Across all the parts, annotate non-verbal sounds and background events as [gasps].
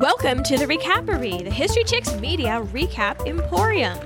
Welcome to the Recapery, the History Chicks Media Recap Emporium.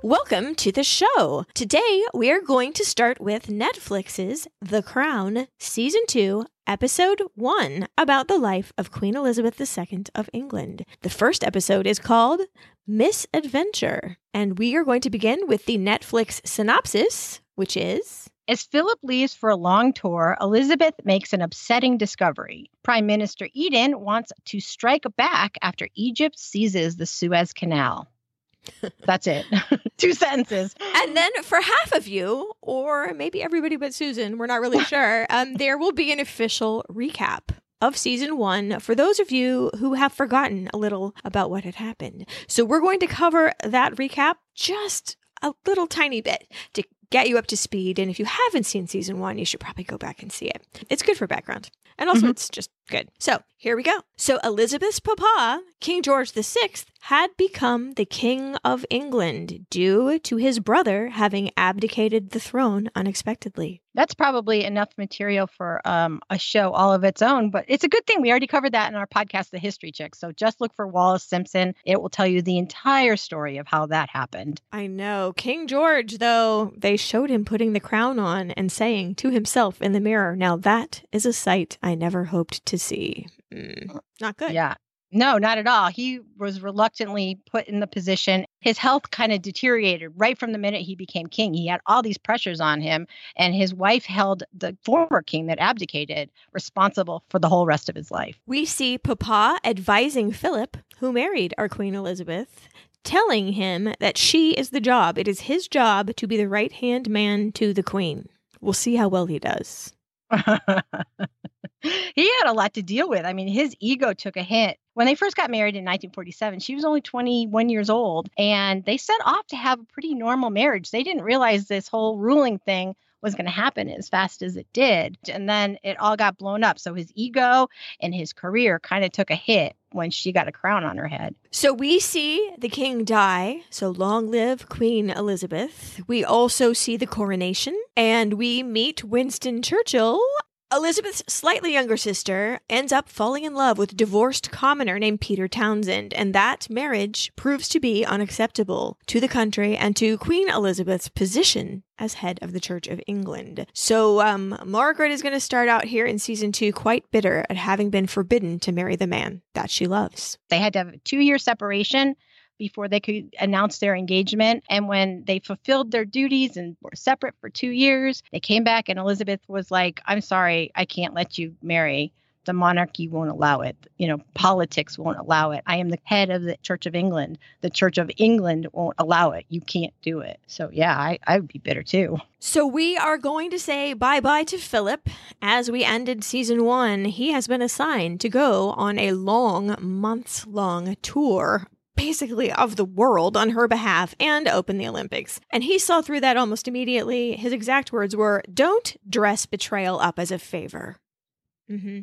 Welcome to the show. Today we are going to start with Netflix's The Crown, Season 2, Episode 1, about the life of Queen Elizabeth II of England. The first episode is called Misadventure, and we are going to begin with the Netflix synopsis, which is As Philip leaves for a long tour, Elizabeth makes an upsetting discovery. Prime Minister Eden wants to strike back after Egypt seizes the Suez Canal. [laughs] That's it. [laughs] Two sentences. And then for half of you, or maybe everybody but Susan, we're not really [laughs] sure, um, there will be an official recap of season one for those of you who have forgotten a little about what had happened. So we're going to cover that recap just a little tiny bit to get you up to speed. And if you haven't seen season one, you should probably go back and see it. It's good for background. And also, Mhm. it's just good. So here we go. So Elizabeth's papa, King George VI, had become the King of England due to his brother having abdicated the throne unexpectedly. That's probably enough material for um, a show all of its own, but it's a good thing. We already covered that in our podcast, The History Chicks. So just look for Wallis Simpson. It will tell you the entire story of how that happened. I know. King George, though, they showed him putting the crown on and saying to himself in the mirror, Now that is a sight I never hoped to see. Mm, not good. Yeah. No, not at all. He was reluctantly put in the position. His health kind of deteriorated right from the minute he became king. He had all these pressures on him, and his wife held the former king that abdicated responsible for the whole rest of his life. We see Papa advising Philip, who married our Queen Elizabeth, telling him that she is the job. It is his job to be the right hand man to the Queen. We'll see how well he does. [laughs] he had a lot to deal with. I mean, his ego took a hit. When they first got married in 1947, she was only 21 years old, and they set off to have a pretty normal marriage. They didn't realize this whole ruling thing was going to happen as fast as it did. And then it all got blown up. So his ego and his career kind of took a hit when she got a crown on her head. So we see the king die. So long live Queen Elizabeth. We also see the coronation and we meet Winston Churchill. Elizabeth's slightly younger sister ends up falling in love with a divorced commoner named Peter Townsend, and that marriage proves to be unacceptable to the country and to Queen Elizabeth's position as head of the Church of England. So, um, Margaret is going to start out here in season two quite bitter at having been forbidden to marry the man that she loves. They had to have a two year separation before they could announce their engagement. And when they fulfilled their duties and were separate for two years, they came back and Elizabeth was like, I'm sorry, I can't let you marry. The monarchy won't allow it. You know, politics won't allow it. I am the head of the Church of England. The Church of England won't allow it. You can't do it. So, yeah, I, I would be bitter too. So we are going to say bye bye to Philip. As we ended season one, he has been assigned to go on a long, months long tour. Basically, of the world on her behalf and open the Olympics. And he saw through that almost immediately. His exact words were Don't dress betrayal up as a favor. hmm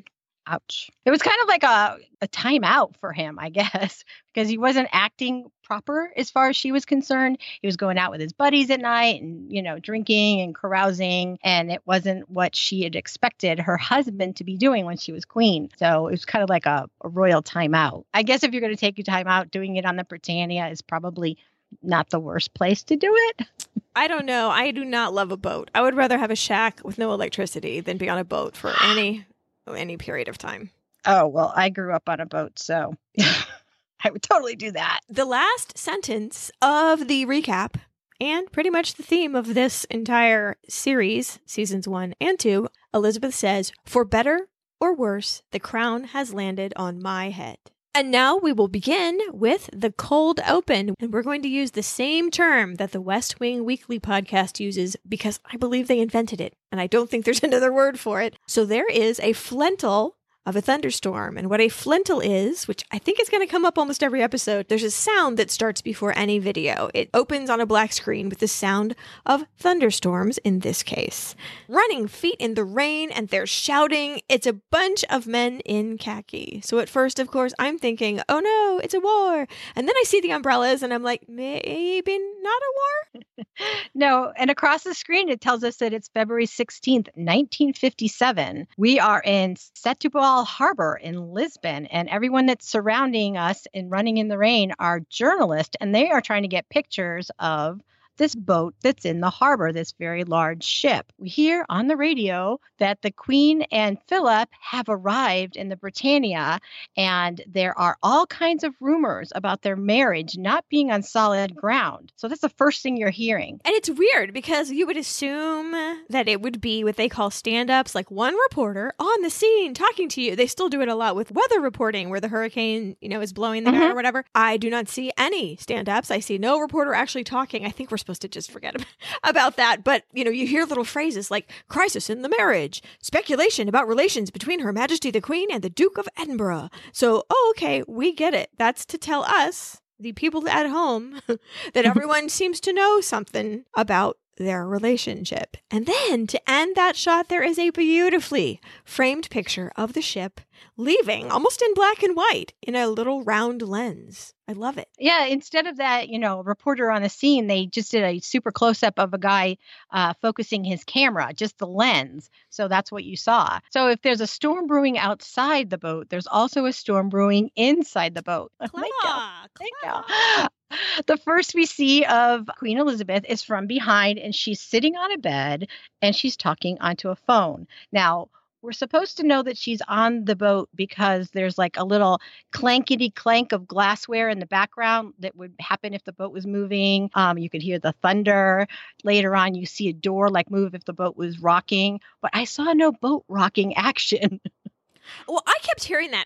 Ouch. It was kind of like a, a timeout for him, I [laughs] guess, because he wasn't acting proper as far as she was concerned. He was going out with his buddies at night and, you know, drinking and carousing. And it wasn't what she had expected her [laughs] husband to be doing when she was queen. So it was kind of like a, a royal timeout. I guess if you're going to take your time out, doing it on the Britannia is probably not the worst place to do it. [laughs] I don't know. I do not love a boat. I would rather have a shack with no electricity than be on a boat for [gasps] any any period of time. Oh, well, I grew up on a boat, so [laughs] I would totally do that. The last sentence of the recap and pretty much the theme of this entire series, seasons 1 and 2, Elizabeth says, "For better or worse, the crown has landed on my head." And now we will begin with the cold open. And we're going to use the same term that the West Wing Weekly podcast uses because I believe they invented it. And I don't think there's [laughs] another word for it. So there is a flintle of a thunderstorm. And what a flintle is, which I think is going to come up almost every episode, there's a sound that starts before any video. It opens on a black screen with the sound of thunderstorms in this case. Running feet in the rain and they're shouting. It's a bunch of men in khaki. So at first, of course, I'm thinking, oh no, it's a war. And then I see the umbrellas and I'm like, maybe not a war? [laughs] No, and across the screen it tells us that it's February 16th, 1957. We are in Setúbal, harbor in Lisbon, and everyone that's surrounding us and running in the rain are journalists, and they are trying to get pictures of this boat that's in the harbor, this very large ship. We hear on the radio that the Queen and Philip have arrived in the Britannia, and there are all kinds of rumors about their marriage not being on solid ground. So that's the first thing you're hearing. And it's weird because you would assume that it would be what they call stand ups, like one reporter on the scene talking to you. They still do it a lot with weather reporting where the hurricane, you know, is blowing the mm-hmm. or whatever. I do not see any stand ups. I see no reporter actually talking. I think we're supposed to just forget [laughs] about that. But, you know, you hear little phrases like crisis in the marriage, speculation about relations between Her Majesty the Queen and the Duke of Edinburgh. So, oh, okay, we get it. That's to tell us, the people at home, [laughs] that [laughs] everyone seems to know something about their relationship. And then to end that shot, there is a beautifully framed picture of the ship leaving almost in black and white in a little round lens. I love it. Yeah, instead of that, you know, reporter on the scene, they just did a super close up of a guy uh, focusing his camera, just the lens. So that's what you saw. So if there's a storm brewing outside the boat, there's also a storm brewing inside the boat. [laughs] Thank you. Thank you. [laughs] The first we see of Queen Elizabeth is from behind, and she's sitting on a bed and she's talking onto a phone. Now, we're supposed to know that she's on the boat because there's like a little clankety clank of glassware in the background that would happen if the boat was moving. Um, you could hear the thunder. Later on, you see a door like move if the boat was rocking, but I saw no boat rocking action. [laughs] well, I kept hearing that.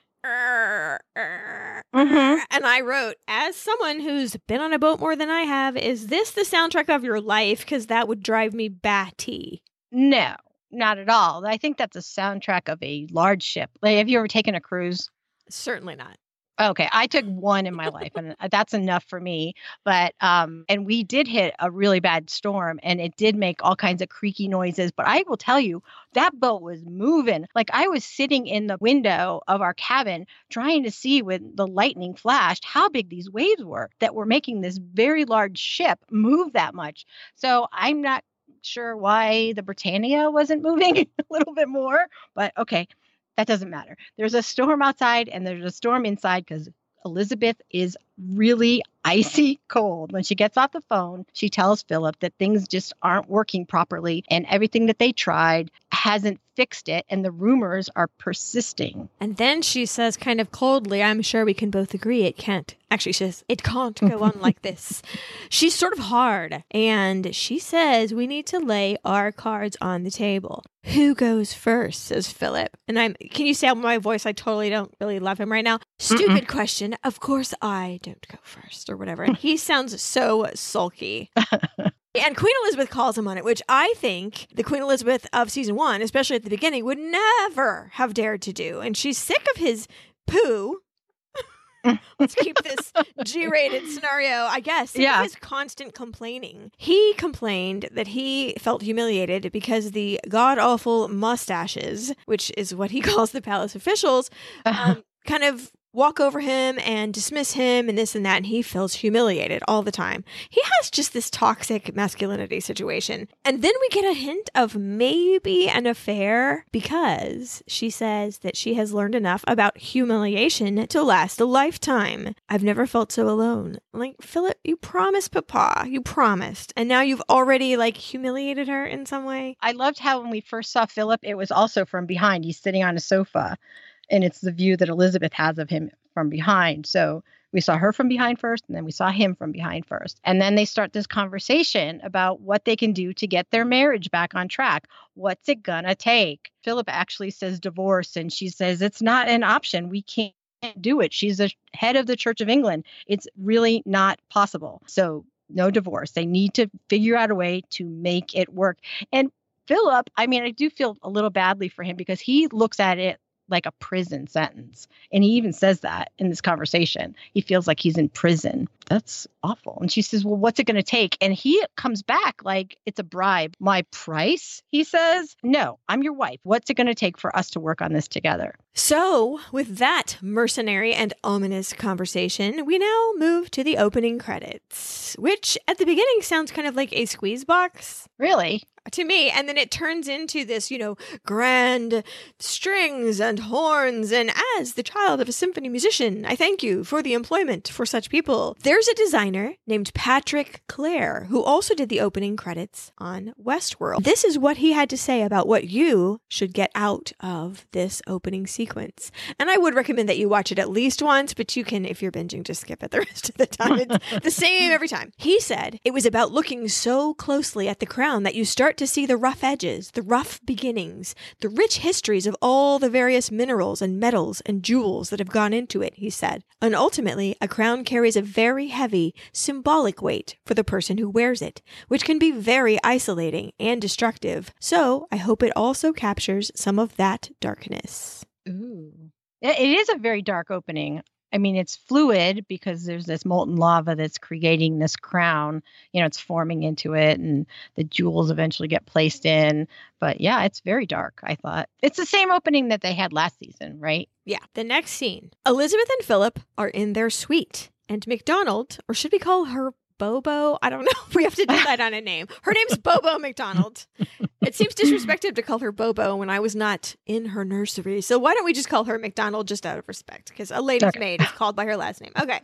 mm-hmm. And I wrote, as someone who's been on a boat more than I have, is this the soundtrack of your life? Because that would drive me batty. No, not at all. I think that's a soundtrack of a large ship. Like, have you ever taken a cruise? Certainly not. Okay, I took one in my [laughs] life, and uh, that's enough for me. But um, and we did hit a really bad storm, and it did make all kinds of creaky noises. But I will tell you, that boat was moving. Like I was sitting in the window of our cabin trying to see when the lightning flashed how big these waves were that were making this very large ship move that much. So I'm not sure why the Britannia wasn't [laughs] moving a little bit more, but okay, that doesn't matter. There's a storm outside and there's a storm inside because Elizabeth is really icy cold. When she gets off the phone, she tells Philip that things just aren't working properly and everything that they tried hasn't fixed it and the rumors are persisting. And then she says, kind of coldly, I'm sure we can both agree it can't. Actually, she says, it can't go on [laughs] like this. She's sort of hard and she says, we need to lay our cards on the table. Who goes first? says Philip. And I'm, can you say my voice? I totally don't really love him right now. Stupid Mm-mm. question. Of course I don't go first or whatever. And he sounds so sulky. [laughs] And Queen Elizabeth calls him on it, which I think the Queen Elizabeth of season one, especially at the beginning, would never have dared to do. And she's sick of his poo. [laughs] Let's keep this G rated scenario, I guess. Yeah. His constant complaining. He complained that he felt humiliated because the god awful mustaches, which is what he [laughs] calls the palace officials, um, kind of walk over him and dismiss him and this and that and he feels humiliated all the time. He has just this toxic masculinity situation. And then we get a hint of maybe an affair because she says that she has learned enough about humiliation to last a lifetime. I've never felt so alone. Like, Philip, you promised Papa. You promised. And now you've already like humiliated her in some way. I loved how when we first saw Philip, it was also from behind. He's sitting on a sofa and it's the view that Elizabeth has of him from behind. So we saw her from behind first, and then we saw him from behind first. And then they start this conversation about what they can do to get their marriage back on track. What's it gonna take? Philip actually says divorce, and she says it's not an option. We can't do it. She's the head of the Church of England. It's really not possible. So no divorce. They need to figure out a way to make it work. And Philip, I mean, I do feel a little badly for him because he looks at it like a prison sentence. And he even says that in this conversation. He feels like he's in prison. That's awful. And she says, Well, what's it going to take? And he comes back like it's a bribe. My price? He says, No, I'm your wife. What's it going to take for us to work on this together? So, with that mercenary and ominous conversation, we now move to the opening credits, which at the beginning sounds kind of like a squeeze box Really? to me. And then it turns into this, you know, grand strings and horns. And as the child of a symphony musician, I thank you for the employment for such people. There's a designer named Patrick Clair who also did the opening credits on Westworld. This is what he had to say about what you should get out of this opening sequence. And I would recommend that you watch it at least once, but you can, if you're binging, just skip it the [laughs] rest of the time. It's the same every time. He said it was about looking so closely at the crown that you start to see the rough edges, the rough beginnings, the rich histories of all the various minerals and metals and jewels that have gone into it, he said. And ultimately, a crown carries a very heavy, symbolic weight for the person who wears it, which can be very isolating and destructive. So I hope it also captures some of that darkness. Ooh. It it is a very dark opening. I mean, it's fluid because there's this molten lava that's creating this crown. You know, it's forming into it, and the jewels eventually get placed in. But yeah, it's very dark, I thought. It's the same opening that they had last season, right? Yeah, the next scene Elizabeth and Philip are in their suite, and McDonald, or should we call her Bobo? I don't know. [laughs] We have to decide on a name. Her name's Bobo McDonald. It seems disrespectful to call her Bobo when I was not in her nursery. So why don't we just call her McDonald just out of respect? Because a lady's Okay. maid is called by her last name. Okay.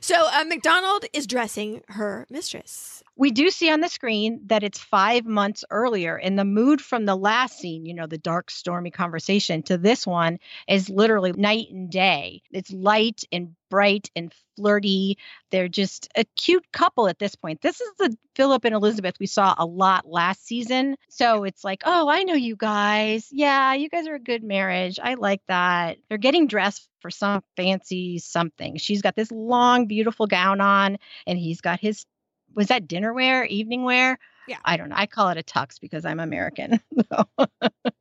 So uh, McDonald is dressing her mistress. We do see on the screen that it's five months earlier, and the mood from the last scene, you know, the dark, stormy conversation, to this one is literally night and day. It's light and bright and flirty. They're just a cute couple at this point. This is the Philip and Elizabeth we saw a lot last season. So it's like, oh, I know you guys. Yeah, you guys are a good marriage. I like that. They're getting dressed for some fancy something. She's got this long, beautiful gown on, and he's got his was that dinner wear, evening wear? Yeah. I don't know. I call it a tux because I'm American. [laughs]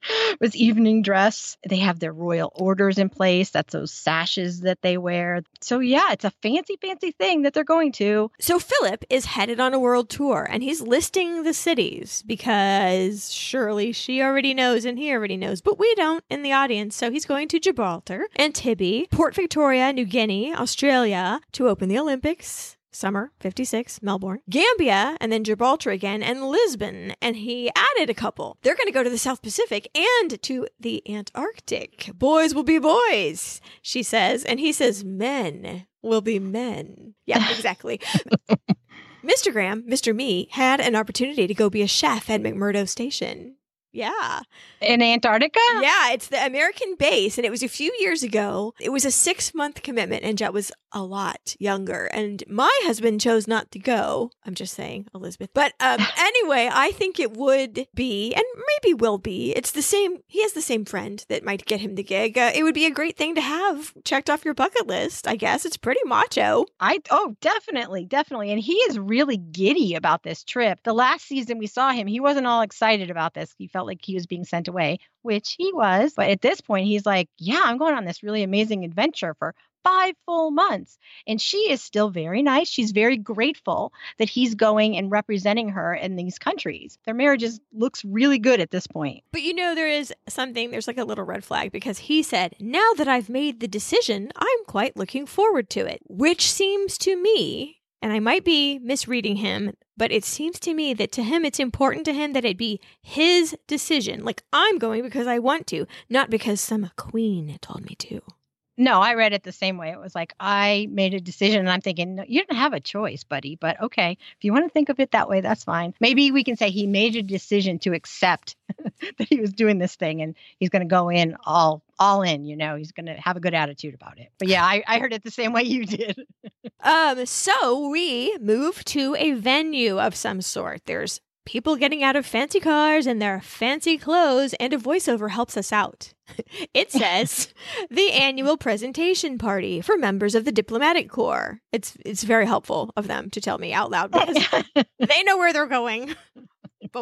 It was evening dress. They have their royal orders in place. That's those sashes that they wear. So yeah, it's a fancy, fancy thing that they're going to. So Philip is headed on a world tour and he's listing the cities because surely she already knows and he already knows, but we don't in the audience. So he's going to Gibraltar, Antibes, Port Victoria, New Guinea, Australia to open the Olympics. Summer 56, Melbourne, Gambia, and then Gibraltar again, and Lisbon. And he added a couple. They're going to go to the South Pacific and to the Antarctic. Boys will be boys, she says. And he says, men will be men. Yeah, [laughs] exactly. Mr. Graham, Mr. Me, had an opportunity to go be a chef at McMurdo Station. Yeah. In Antarctica? Yeah, it's the American base, and it was a few years ago. It was a six month commitment, and Jet was a lot younger. And my husband chose not to go. I'm just saying, Elizabeth. But um, [sighs] anyway, I think it would be, and maybe will be, it's the same. He has the same friend that might get him the gig. Uh, it would be a great thing to have checked off your bucket list, I guess. It's pretty macho. I oh definitely definitely and he is really giddy about this trip. The last season we saw him, he wasn't all excited about this. He felt like he was being sent away, which he was. But at this point he's like, "Yeah, I'm going on this really amazing adventure for 5 full months." And she is still very nice. She's very grateful that he's going and representing her in these countries. Their marriage is, looks really good at this point. But you know, there is something, there's like a little red flag because he said, Now that I've made the decision, I'm quite looking forward to it. Which seems to me, and I might be misreading him, but it seems to me that to him, it's important to him that it be his decision. Like, I'm going because I want to, not because some queen told me to. No, I read it the same way. It was like I made a decision, and I'm thinking, no, you didn't have a choice, buddy. But okay, if you want to think of it that way, that's fine. Maybe we can say he made a decision to accept [laughs] that he was doing this thing, and he's going to go in all all in. You know, he's going to have a good attitude about it. But yeah, I, I heard it the same way you did. [laughs] Um, so we move to a venue of some sort. There's people getting out of fancy cars and their fancy clothes, and a voiceover helps us out. [laughs] It says [laughs] the annual presentation party for members of the diplomatic corps. It's it's very helpful of them to tell me out loud because [laughs] they know where they're going.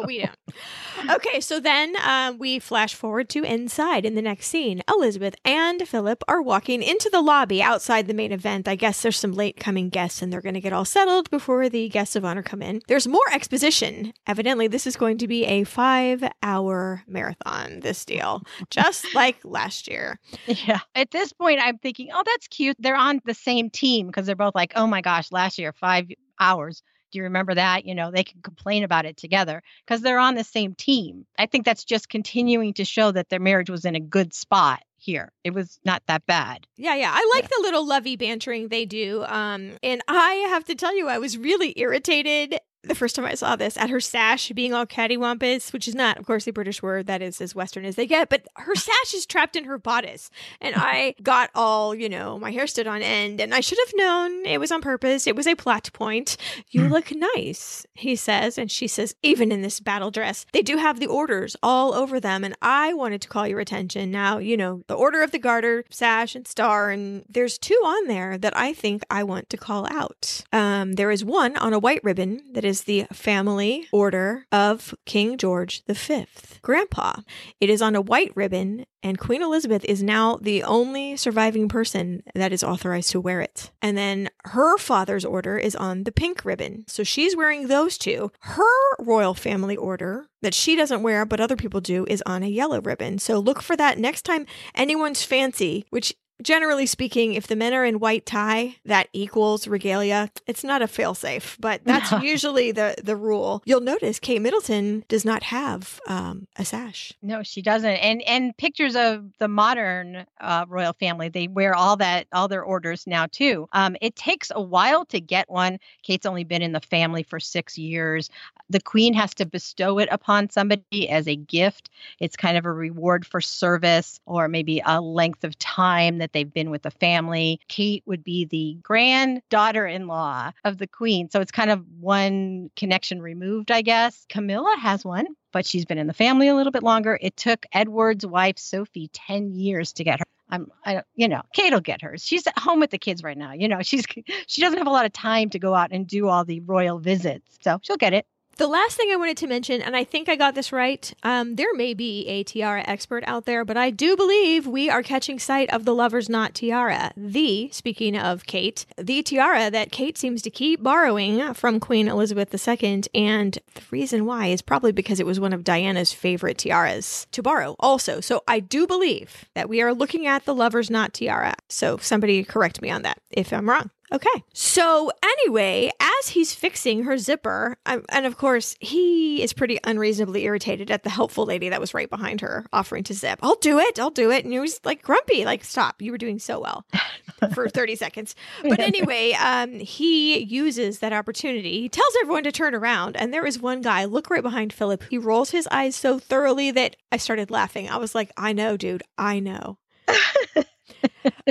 But we don't. Okay, so then um, we flash forward to inside in the next scene. Elizabeth and Philip are walking into the lobby outside the main event. I guess there's some late coming guests and they're going to get all settled before the guests of honor come in. There's more exposition. Evidently, this is going to be a five hour marathon, this deal, just [laughs] like last year. Yeah. At this point, I'm thinking, oh, that's cute. They're on the same team because they're both like, oh my gosh, last year, five hours. You remember that? You know, they can complain about it together because they're on the same team. I think that's just continuing to show that their marriage was in a good spot here. It was not that bad. Yeah, yeah. I like yeah. the little lovey bantering they do. Um, and I have to tell you, I was really irritated the first time I saw this at her sash being all cattywampus, which is not, of course, a British word that is as Western as they get, but her [laughs] sash is trapped in her bodice. And [laughs] I got all, you know, my hair stood on end, and I should have known it was on purpose. It was a plot point. You mm. look nice, he says. And she says, even in this battle dress, they do have the orders all over them. And I wanted to call your attention. Now, you know, the Order of the Garter, sash, and star, and there's two on there that I think I want to call out. Um, there is one on a white ribbon that is the family order of King George V, Grandpa. It is on a white ribbon, and Queen Elizabeth is now the only surviving person that is authorized to wear it. And then her father's order is on the pink ribbon. So she's wearing those two. Her royal family order that she doesn't wear, but other people do, is on a yellow ribbon. So look for that next time anyone's fancy, which generally speaking, if the men are in white tie, that equals regalia. It's not a failsafe, but [laughs] that's no. usually the the rule. You'll notice Kate Middleton does not have um, a sash. No, she doesn't. And and pictures of the modern uh, royal family, they wear all that all their orders now too. Um, it takes a while to get one. Kate's only been in the family for six years. The queen has to bestow it upon somebody as a gift. It's kind of a reward for service or maybe a length of time that that they've been with the family. Kate would be the granddaughter in law of the queen. So it's kind of one connection removed, I guess. Camilla has one, but she's been in the family a little bit longer. It took Edward's wife, Sophie, 10 years to get her. I'm, I you know, Kate will get hers. She's at home with the kids right now. You know, she's, [laughs] she doesn't have a lot of time to go out and do all the royal visits. So she'll get it. The last thing I wanted to mention, and I think I got this right, um, there may be a tiara expert out there, but I do believe we are catching sight of the Lover's Knot tiara. The, speaking of Kate, the tiara that Kate seems to keep borrowing from Queen Elizabeth II. And the reason why is probably because it was one of Diana's favorite tiaras to borrow, also. So I do believe that we are looking at the Lover's Knot tiara. So somebody correct me on that if I'm wrong. Okay. So, anyway, as he's fixing her zipper, um, and of course, he is pretty unreasonably irritated at the helpful lady that was right behind her offering to zip. I'll do it. I'll do it. And he was like grumpy, like, stop. You were doing so well [laughs] for 30 seconds. But anyway, um, he uses that opportunity. He tells everyone to turn around. And there is one guy, look right behind Philip. He rolls his eyes so thoroughly that I started laughing. I was like, I know, dude. I know. [laughs]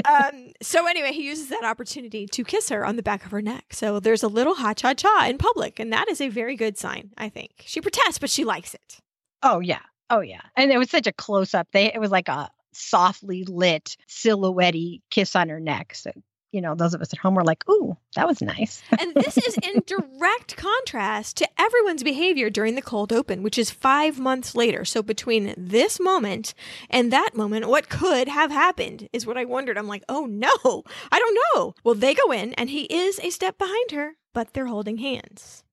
um, so anyway, he uses that opportunity to kiss her on the back of her neck. So there's a little ha cha cha in public, and that is a very good sign. I think she protests, but she likes it. Oh yeah, oh yeah, and it was such a close up. They it was like a softly lit silhouette kiss on her neck. So you know, those of us at home were like, ooh, that was nice. [laughs] and this is in direct contrast to everyone's behavior during the cold open, which is five months later. So between this moment and that moment, what could have happened is what I wondered. I'm like, oh no, I don't know. Well, they go in and he is a step behind her, but they're holding hands.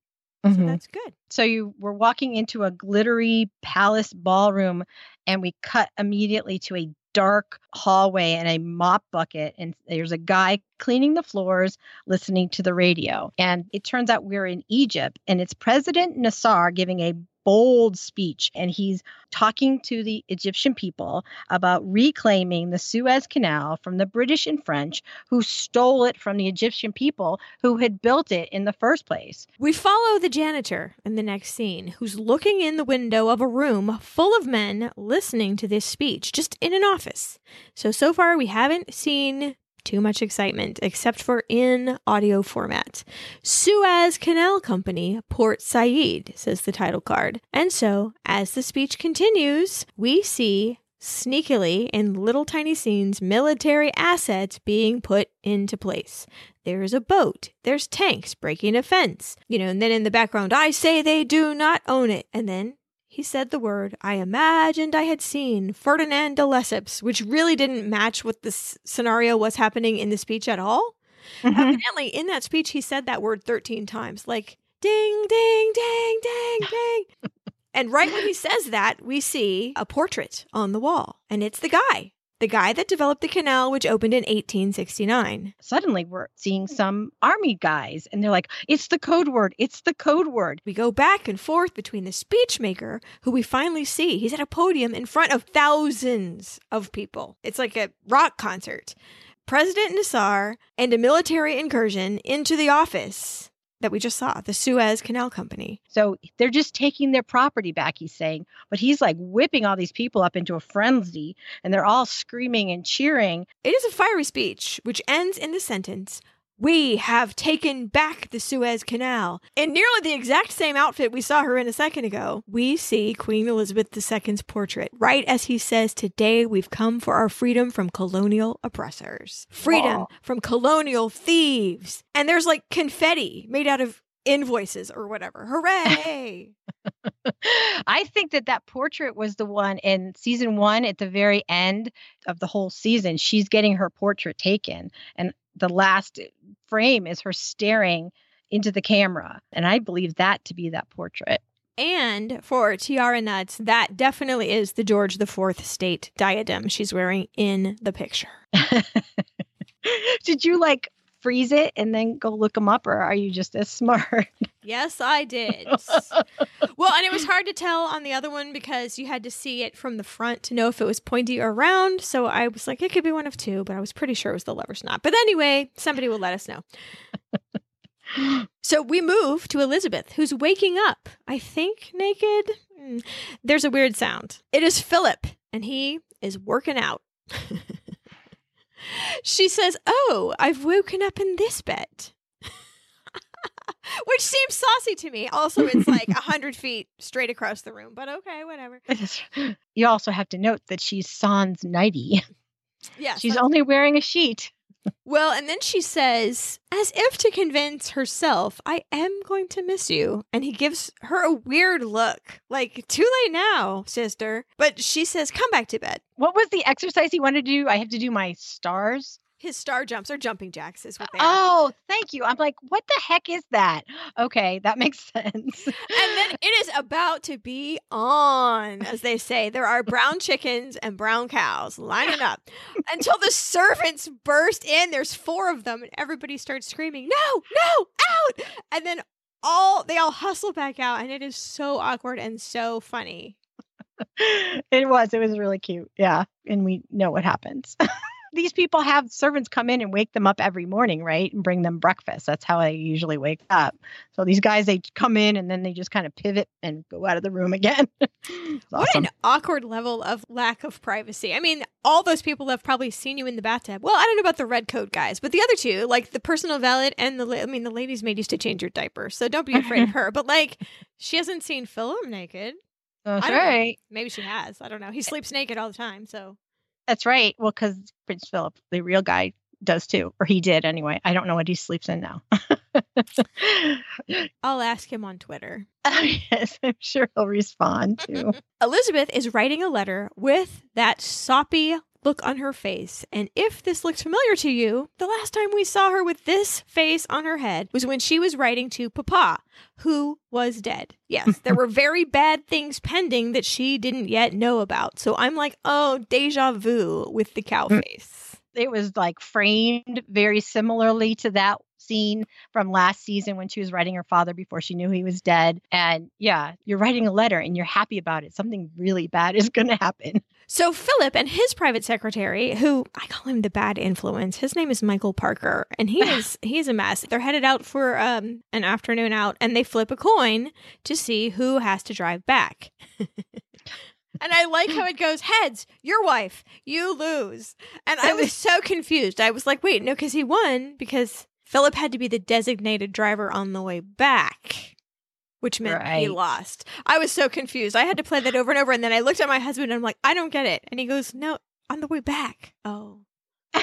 Mm-hmm. So that's good. So you were walking into a glittery palace ballroom, and we cut immediately to a dark hallway and a mop bucket and there's a guy cleaning the floors listening to the radio. And it turns out we're in Egypt and it's President Nasser giving a bold speech and he's talking to the Egyptian people about reclaiming the Suez Canal from the British and French who stole it from the Egyptian people who had built it in the first place. We follow the janitor in the next scene who's looking in the window of a room full of men listening to this speech just in an office. So so far we haven't seen too much excitement, except for in audio format. Suez Canal Company, Port Said, says the title card. And so, as the speech continues, we see sneakily in little tiny scenes military assets being put into place. There's a boat, there's tanks breaking a fence, you know, and then in the background, I say they do not own it. And then he said the word I imagined I had seen, Ferdinand de Lesseps, which really didn't match what this scenario was happening in the speech at all. Mhm. Evidently, in that speech, he said that word 13 times, like ding, ding, ding, ding, ding. [laughs] and right when he says that, we see a portrait on the wall, and it's the guy, the guy that developed the canal, which opened in 1869. Suddenly, we're seeing some army guys, and they're like, "It's the code word! It's the code word!" We go back and forth between the speechmaker, who we finally see. He's at a podium in front of thousands of people. It's like a rock concert. President Nasser and a military incursion into the office that we just saw, the Suez Canal Company. So they're just taking their property back, he's saying. But he's like whipping all these people up into a frenzy, and they're all screaming and cheering. It is a fiery speech, which ends in the sentence We have taken back the Suez Canal. In nearly the exact same outfit we saw her in a second ago, we see Queen Elizabeth II's portrait, right as he says, Today we've come for our freedom from colonial oppressors, freedom Wow. from colonial thieves. And there's like confetti made out of invoices or whatever. Hooray! [laughs] I think that that portrait was the one in season one at the very end of the whole season. She's getting her portrait taken, and the last frame is her staring into the camera. And I believe that to be that portrait. And for Tiara Nuts, that definitely is the George IV state diadem she's wearing in the picture. [laughs] Did you like freeze it and then go look them up, or are you just as [laughs] smart? Yes, I did. [laughs] well, and it was hard to tell on the other one because you had to see it from the front to know if it was pointy or round. So I was like, it could be one of two, but I was pretty sure it was the Lover's Knot. But anyway, somebody will let us know. [laughs] So we move to Elizabeth, who's waking up, I think naked. Hmm. There's a weird sound. It is Philip, and he is working out. She says, Oh, I've woken up in this bed. [laughs] Which seems saucy to me. Also, it's like a [laughs] hundred feet straight across the room, but okay, whatever. you also have to note that she's sans nighty. Yeah. She's so- only wearing a sheet. Well, and then she says, as if to convince herself, I am going to miss you. And he gives her a weird look, like, too late now, sister. But she says, come back to bed. What was the exercise he wanted to do? I have to do my stars. His star jumps or jumping jacks is what they are. Oh, thank you. I'm like, what the heck is that? [gasps] Okay, that makes [laughs] sense. And then it is about to be on, as they say. There are brown [laughs] chickens and brown cows lining up until the servants burst in. There's four of them, and everybody starts screaming, No, no, out! And then all they all hustle back out, and it is so awkward and so funny. [laughs] it was. It was really cute. Yeah. And we know what happens. These people have servants come in and wake them up every morning, right? And bring them breakfast. That's how they usually wake up. So these guys, they come in and then they just kind of pivot and go out of the room again. [laughs] It's What an awkward level of lack of privacy. I mean, all those people have probably seen you in the bathtub. Well, I don't know about the red coat guys, but the other two, like the personal valet and the, la- I mean, the ladies' maid used to change your diaper, so don't be afraid of [laughs] her. But like, she hasn't seen Philip naked. That's I don't know. right. Maybe she has. I don't know. He eh sleeps naked all the time, so That's right. Well, because Prince Philip, the real guy, does too, or he did anyway. I don't know what he sleeps in now. [laughs] I'll ask him on Twitter. Oh, [laughs] yes, I'm sure he'll respond too. [laughs] Elizabeth is writing a letter with that soppy look on her face. And if this looks familiar to you, the last time we saw her with this face on her head was when she was writing to Papa, who was dead. Yes, [laughs] there were very bad things pending that she didn't yet know about. So I'm like, oh, deja vu with the cow mm. face. it was like framed very similarly to that scene from last season when she was writing her father before she knew he was dead. And yeah, you're writing a letter and you're happy about it. Something really bad is going to happen. So Philip and his private secretary, who I call him the bad influence, his name is Michael Parker, and he is [laughs] he's a mess. They're headed out for um, an afternoon out, and they flip a coin to see who has to drive back. [laughs] and I like how it goes heads, your wife, you lose. And I was so confused. I was like, wait, no, because he won because Philip had to be the designated driver on the way back. Which meant he lost. I was so confused. I had to play that over and over. And then I looked at my husband and I'm like, I don't get it. And he goes, No, on the way back. Oh. [laughs]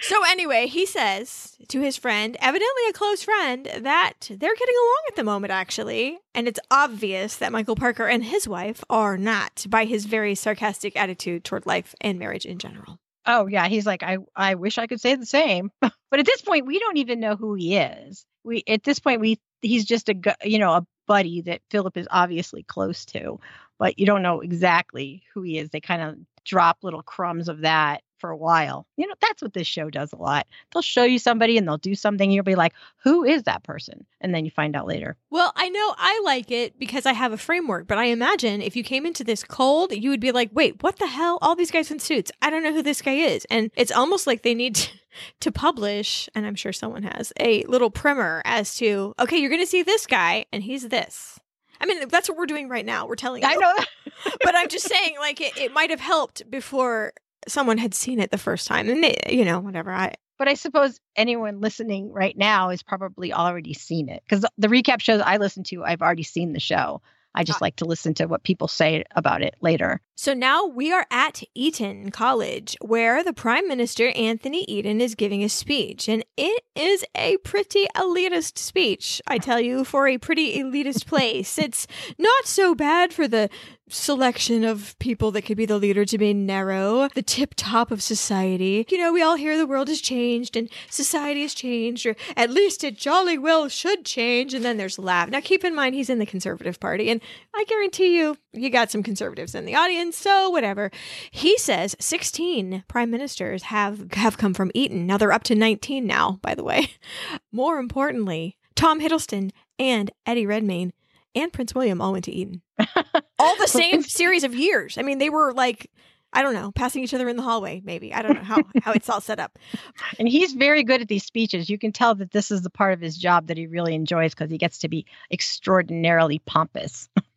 so anyway, he says to his friend, evidently a close friend, that they're getting along at the moment, actually. And it's obvious that Michael Parker and his wife are not by his very sarcastic attitude toward life and marriage in general. Oh yeah, he's like, I I wish I could say the same, [laughs] but at this point, we don't even know who he is. We at this point, we he's just a you know a buddy that Philip is obviously close to, but you don't know exactly who he is. They kind of drop little crumbs of that for a while. You know, that's what this show does a lot. They'll show you somebody and they'll do something. You'll be like, who is that person? And then you find out later. Well, I know I like it because I have a framework, but I imagine if you came into this cold, you would be like, wait, what the hell? All these guys in suits. I don't know who this guy is. And it's almost like they need to, [laughs] to publish, and I'm sure someone has, a little primer as to, okay, you're going to see this guy, and he's this. I mean, that's what we're doing right now. We're telling you. I know. [laughs] but I'm just [laughs] saying, like, it, it might have helped before someone had seen it the first time. And, they, you know, whatever. I, But I suppose anyone listening right now has probably already seen it because the recap shows I listen to, I've already seen the show. I just like to listen to what people say about it later. So now we are at Eton College, where the Prime Minister Anthony Eden is giving a speech. And it is a pretty elitist speech, I tell you, for a pretty elitist place. It's not so bad for the selection of people that could be the leader to be narrow, the tip top of society. You know, we all hear the world has changed and society has changed, or at least it jolly well should change. And then there's laugh. Now, keep in mind, he's in the Conservative Party, and I guarantee you, you got some conservatives in the audience, so whatever. He says 16 prime ministers have have come from Eton. Now they're up to 19 now, by the way. [laughs] More importantly, Tom Hiddleston and Eddie Redmayne and Prince William all went to Eton. [laughs] all the same series of years. I mean, they were like I don't know, passing each other in the hallway, maybe. I don't know how, how it's all set up. [laughs] And he's very good at these speeches. You can tell that this is the part of his job that he really enjoys because he gets to be extraordinarily pompous. [laughs]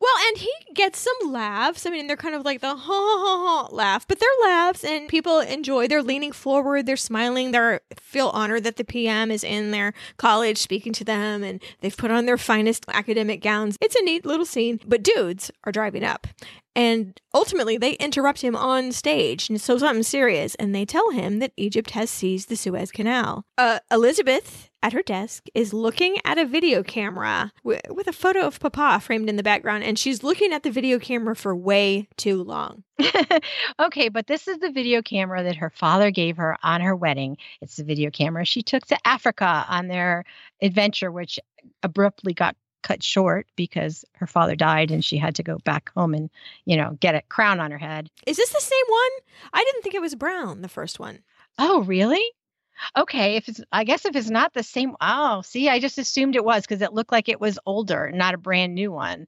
Well, and he gets some laughs. I mean, they're kind of like the ha ha ha laugh, but they're laughs and people enjoy. They're leaning forward, they're smiling, they feel honored that the PM is in their college speaking to them and they've put on their finest academic gowns. It's a neat little scene, but dudes are driving up. And ultimately, they interrupt him on stage, and so something serious, and they tell him that Egypt has seized the Suez Canal. Uh, Elizabeth, at her desk, is looking at a video camera wi- with a photo of Papa framed in the background, and she's looking at the video camera for way too long. [laughs] okay, but this is the video camera that her father gave her on her wedding. It's the video camera she took to Africa on their adventure, which abruptly got cut short because her father died and she had to go back home and, you know, get a crown on her head. Is this the same one? I didn't think it was brown, the first one. Oh, really? Okay, if it's I guess if it's not the same oh, see, I just assumed it was because it looked like it was older, not a brand new one.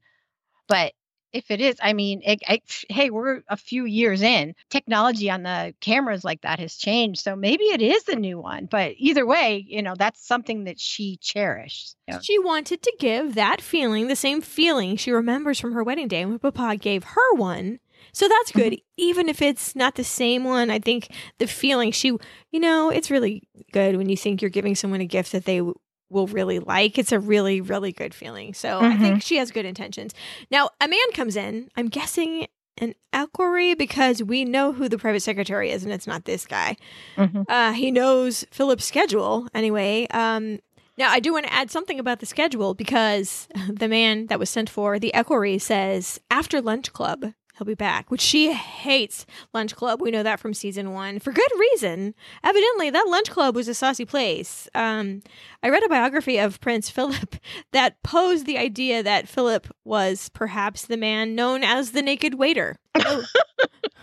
But if it is, I mean, it, it, hey, we're a few years in. Technology on the cameras like that has changed, so maybe it is the new one. But either way, you know, that's something that she cherished. Yeah. She wanted to give that feeling, the same feeling she remembers from her wedding day when Papa gave her one. So that's mm-hmm. good. Even if it's not the same one, I think the feeling she, you know, it's really good when you think you're giving someone a gift that they w- will really like. It's a really, really good feeling. So I think she has good intentions. Now, a man comes in, I'm guessing an equerry because we know who the private secretary is and it's not this guy. Mhm. Uh, he knows Philip's schedule anyway. Um, now, I do want to add something about the schedule because [laughs] the man that was sent for the equerry says after lunch club, he'll be back, which she hates lunch club. We know that from season one for good reason. Evidently, that lunch club was a saucy place. Um, I read a biography of Prince Philip [laughs] that posed the idea that Philip was perhaps the man known as the naked waiter. No,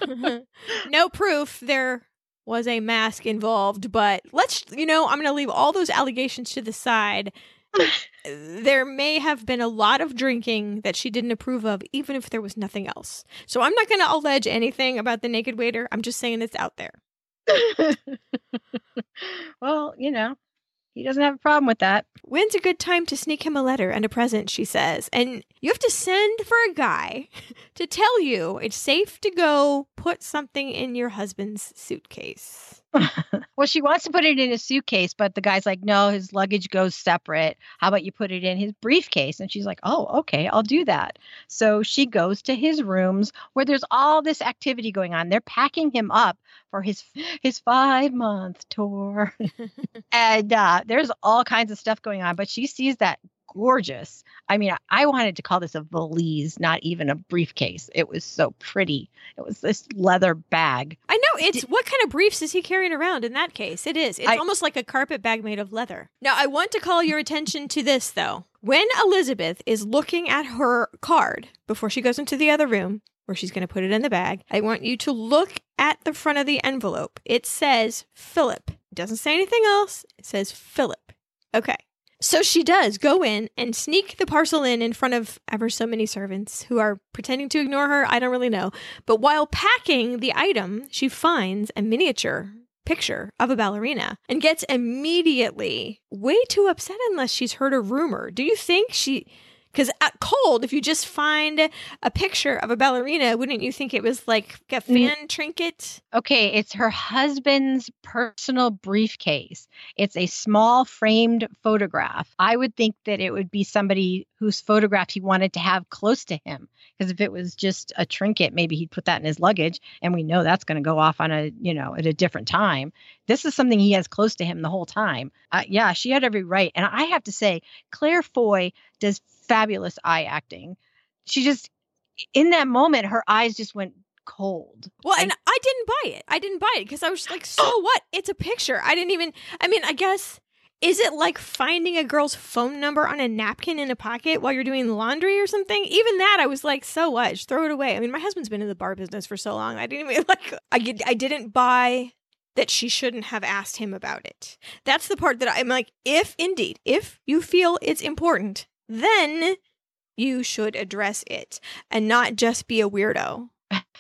[laughs] no proof there was a mask involved, but let's, you know, I'm going to leave all those allegations to the side. There may have been a lot of drinking that she didn't approve of, even if there was nothing else. So I'm not going to allege anything about the naked waiter. I'm just saying it's out there. [laughs] well, you know, he doesn't have a problem with that. When's a good time to sneak him a letter and a present, she says. And you have to send for a guy [laughs] to tell you it's safe to go put something in your husband's suitcase. [laughs] Well, she wants to put it in a suitcase, but the guy's like, no, his luggage goes separate. How about you put it in his briefcase? And she's like, oh, okay, I'll do that. So she goes to his rooms where there's all this activity going on. They're packing him up for his [laughs] his five month tour, [laughs] and uh, there's all kinds of stuff going on. But she sees that gorgeous. I mean, I wanted to call this a valise, not even a briefcase. It was so pretty. It was this leather bag. I know it's what kind of briefs is he carrying around in that case? It is. It's I, almost like a carpet bag made of leather. Now, I want to call your attention to this though. When Elizabeth is looking at her card before she goes into the other room where she's going to put it in the bag, I want you to look at the front of the envelope. It says Philip. It doesn't say anything else. It says Philip. Okay. So she does go in and sneak the parcel in in front of ever so many servants who are pretending to ignore her. I don't really know. But while packing the item, she finds a miniature picture of a ballerina and gets immediately way too upset unless she's heard a rumor. Do you think she because at cold, if you just find a picture of a ballerina, wouldn't you think it was like a fan mm. trinket? Okay, it's her husband's personal briefcase. It's a small framed photograph. I would think that it would be somebody whose photograph he wanted to have close to him. Because if it was just a trinket, maybe he'd put that in his luggage, and we know that's going to go off on a, you know, at a different time. This is something he has close to him the whole time. Uh, yeah, she had every right. And I have to say, Claire Foy does fabulous eye acting. She just, in that moment, her eyes just went cold. Well, and, and I didn't buy it. I didn't buy it because I was like, oh. so what? It's a picture. I didn't even, I mean, I guess. Is it like finding a girl's phone number on a napkin in a pocket while you're doing laundry or something? Even that, I was like, so what? Just throw it away. I mean, my husband's been in the bar business for so long. I didn't even [laughs] like, I, I didn't buy that she shouldn't have asked him about it. That's the part that I'm like, if indeed, if you feel it's important, then you should address it and not just be a weirdo.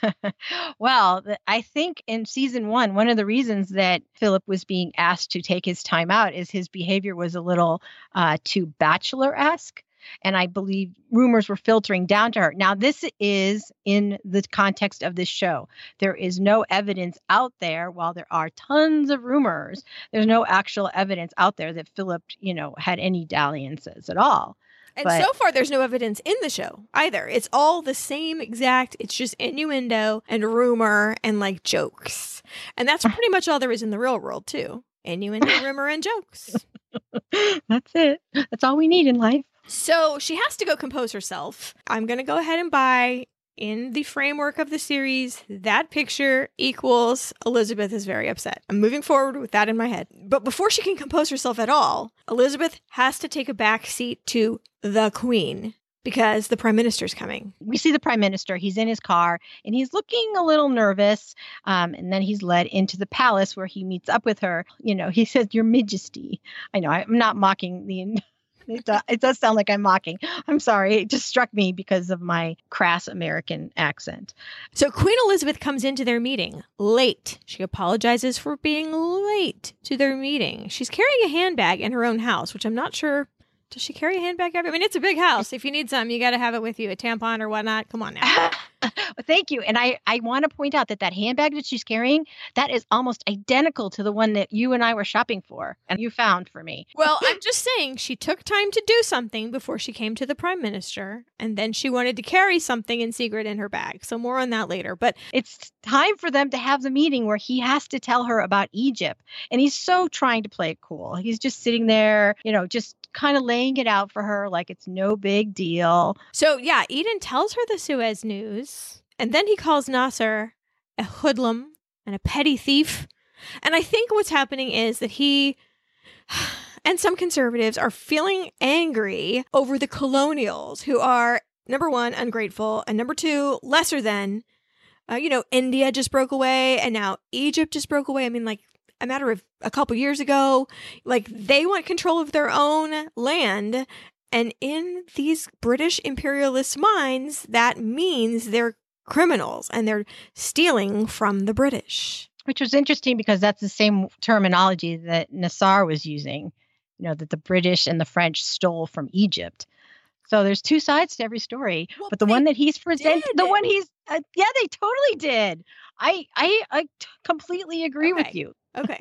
[laughs] well, I think in season one, one of the reasons that Philip was being asked to take his time out is his behavior was a little uh, too bachelor esque. And I believe rumors were filtering down to her. Now, this is in the context of this show. There is no evidence out there, while there are tons of rumors, there's no actual evidence out there that Philip, you know, had any dalliances at all. And but, so far, there's no evidence in the show either. It's all the same exact. It's just innuendo and rumor and like jokes. And that's [laughs] pretty much all there is in the real world, too. Innuendo, [laughs] rumor, and jokes. that's it. That's all we need in life. So she has to go compose herself. I'm going to go ahead and buy in the framework of the series, that picture equals Elizabeth is very upset. I'm moving forward with that in my head. But before she can compose herself at all, Elizabeth has to take a back seat to the Queen because the prime minister's coming. We see the prime minister. He's in his car and he's looking a little nervous. Um, and then he's led into the palace where he meets up with her. You know, he says, Your Majesty. I know I'm not mocking the it, does, it does sound like I'm mocking. [gasps] I'm sorry. It just struck me because of my crass American accent. So Queen Elizabeth comes into their meeting late. She apologizes for being late to their meeting. She's carrying a handbag in her own house, which I'm not sure does she carry a handbag? I mean, it's a big house. If you need some, you got to have it with you, a tampon or whatnot. Come on now. [laughs] Thank you. And I, I want to point out that that handbag that she's carrying, that is almost identical to the one that you and I were shopping for and you found for me. [laughs] Well, I'm just saying she took time to do something before she came to the prime minister. And then she wanted to carry something in secret in her bag. So more on that later. But it's time for them to have the meeting where he has to tell her about Egypt. And he's so trying to play it cool. He's just sitting there, you know, just kind of laying it out for her like it's no big deal. So, yeah, Eden tells her the Suez news, and then he calls Nasser a hoodlum and a petty thief. And I think what's happening is that he [sighs] and some conservatives are feeling angry over the colonials who are, number one, ungrateful, and number two, lesser than. Uh, you know, India just broke away, and now Egypt just broke away. I mean, like, a matter of a couple years ago. Like they want control of their own land. And in these British imperialist minds, that means they're criminals and they're stealing from the British. Which was interesting because that's the same terminology that Nasser was using, you know, that the British and the French stole from Egypt. So there's two sides to every story, well, but the one that he's presenting, the one he's, uh, yeah, they totally did. I I, I t- completely agree okay. with you. Okay.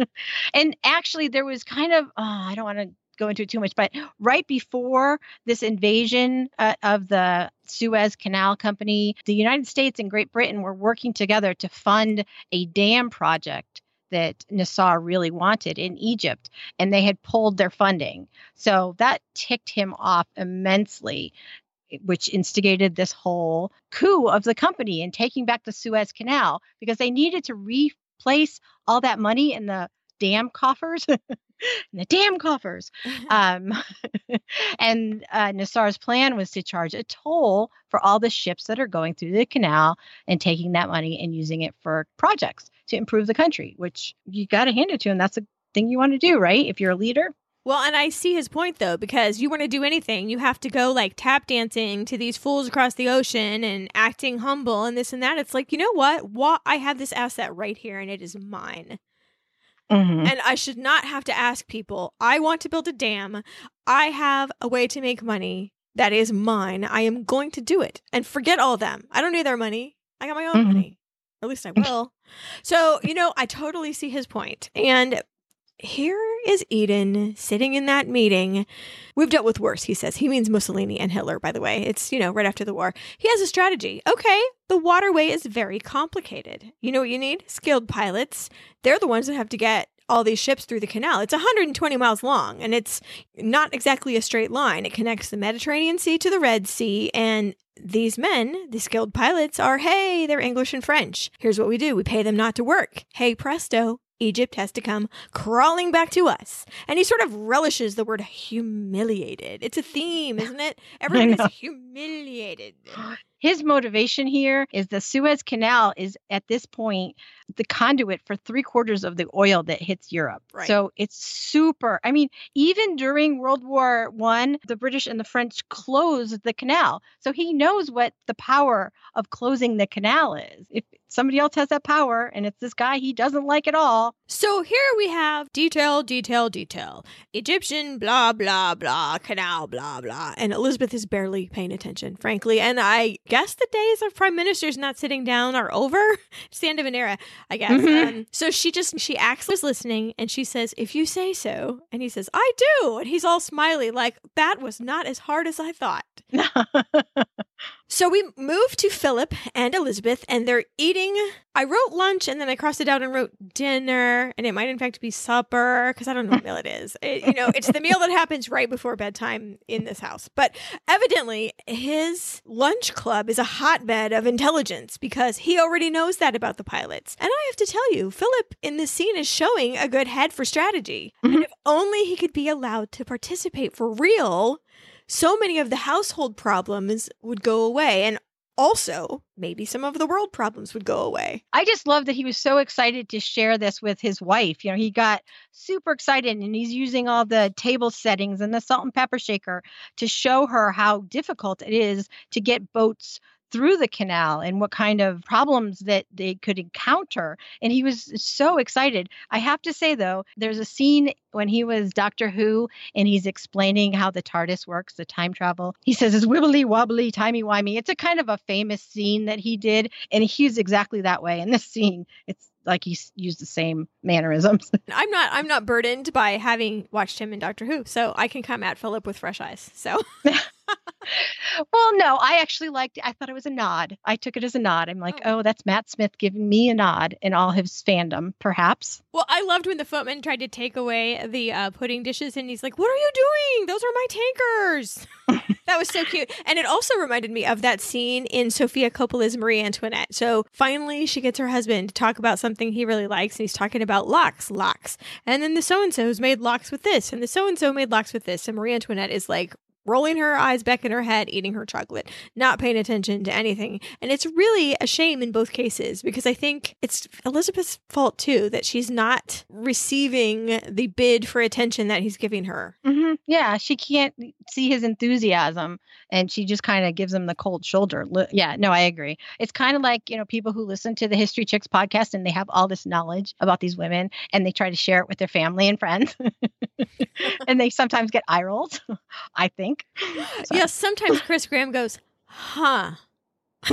and actually, there was kind of, oh, I don't want to go into it too much, but right before this invasion uh, of the Suez Canal Company, the United States and Great Britain were working together to fund a dam project that Nasser really wanted in Egypt, and they had pulled their funding. So that ticked him off immensely, which instigated this whole coup of the company and taking back the Suez Canal because they needed to replace all that money in the dam coffers. [laughs] In the dam coffers. [laughs] Um, [laughs] and uh, Nasser's plan was to charge a toll for all the ships that are going through the canal and taking that money and using it for projects to improve the country, which you got to hand it to him. That's a thing you want to do, right? If you're a leader. Well, and I see his point though, because you want to do anything, you have to go like tap dancing to these fools across the ocean and acting humble and this and that. It's like, you know what? What I have this asset right here and it is mine. Mm-hmm. And I should not have to ask people, I want to build a dam. I have a way to make money that is mine. I am going to do it and forget all of them. I don't need their money. I got my own Mhm. money. At least I will. so, you know, I totally see his point. And here is Eden sitting in that meeting. We've dealt with worse, he says. He means Mussolini and Hitler, by the way. It's, you know, right after the war. He has a strategy. Okay, the waterway is very complicated. You know what you need? Skilled pilots. They're the ones that have to get all these ships through the canal. It's 120 miles long and it's not exactly a straight line. It connects the Mediterranean Sea to the Red Sea. And these men, the skilled pilots, are hey, they're English and French. Here's what we do we pay them not to work. Hey, presto. Egypt has to come crawling back to us. And he sort of relishes the word humiliated. It's a theme, isn't it? [laughs] Everyone is humiliated. [gasps] His motivation here is the Suez Canal is at this point the conduit for three quarters of the oil that hits Europe. Right. So it's super. I mean, even during World War One, the British and the French closed the canal. So he knows what the power of closing the canal is. If somebody else has that power and it's this guy he doesn't like at all, So here we have detail, detail, detail. Egyptian, blah, blah, blah, canal, blah, blah. And Elizabeth is barely paying attention, frankly. And I guess the days of prime ministers not sitting down are over. [laughs] It's the end of an era, I guess. Mhm. Um, so she just, she acts was listening and she says, if you say so. And he says, I do. And he's all smiley, like, that was not as hard as I thought. [laughs] So we move to Philip and Elizabeth, and they're eating. I wrote lunch, and then I crossed it out and wrote dinner, and it might in fact be supper because I don't know what meal it is. It- you know, it's the meal that happens right before bedtime in this house. But evidently, his lunch club is a hotbed of intelligence because he already knows that about the pilots. And I have to tell you, Philip in this scene is showing a good head for strategy. And Mhm. if only he could be allowed to participate for real so many of the household problems would go away and also maybe some of the world problems would go away I just love that he was so excited to share this with his wife. You know, he got super excited and he's using all the table settings and the salt and pepper shaker to show her how difficult it is to get boats through the canal and what kind of problems that they could encounter. And he was so excited. I have to say, though, there's a scene when he was Doctor Who and he's explaining how the TARDIS works, the time travel. He says it's wibbly wobbly, timey wimey. It's a kind of a famous scene that he did. And he's exactly that way in this scene. It's like he's used the same mannerisms. [laughs] i'm not i'm not burdened by having watched him in doctor who so i can come at philip with fresh eyes so [laughs] [laughs] well, no, I actually liked it. I thought it was a nod. I took it as a nod. I'm like, Oh. oh, that's Matt Smith giving me a nod in all his fandom, perhaps. well i loved when the footman tried to take away the uh, pudding dishes and he's like what are you doing those are my tankers [laughs] that was so cute and it also reminded me of that scene in sofia coppola's marie antoinette so finally she gets her husband to talk about something he really likes and he's talking about locks locks and then the so-and-so's made locks with this and the so-and-so made locks with this and marie antoinette is like rolling her eyes back in her head eating her chocolate not paying attention to anything and it's really a shame in both cases because i think it's elizabeth's fault too that she's not receiving the bid for attention that he's giving her hmm Yeah, she can't see his enthusiasm and she just kind of gives him the cold shoulder. Yeah, no, I agree. It's kind of like, you know, people who listen to the History Chicks podcast and they have all this knowledge about these women and they try to share it with their family and friends. [laughs] and they sometimes get eye rolls, [laughs] I think. [laughs] So- yes sometimes chris graham goes huh [laughs]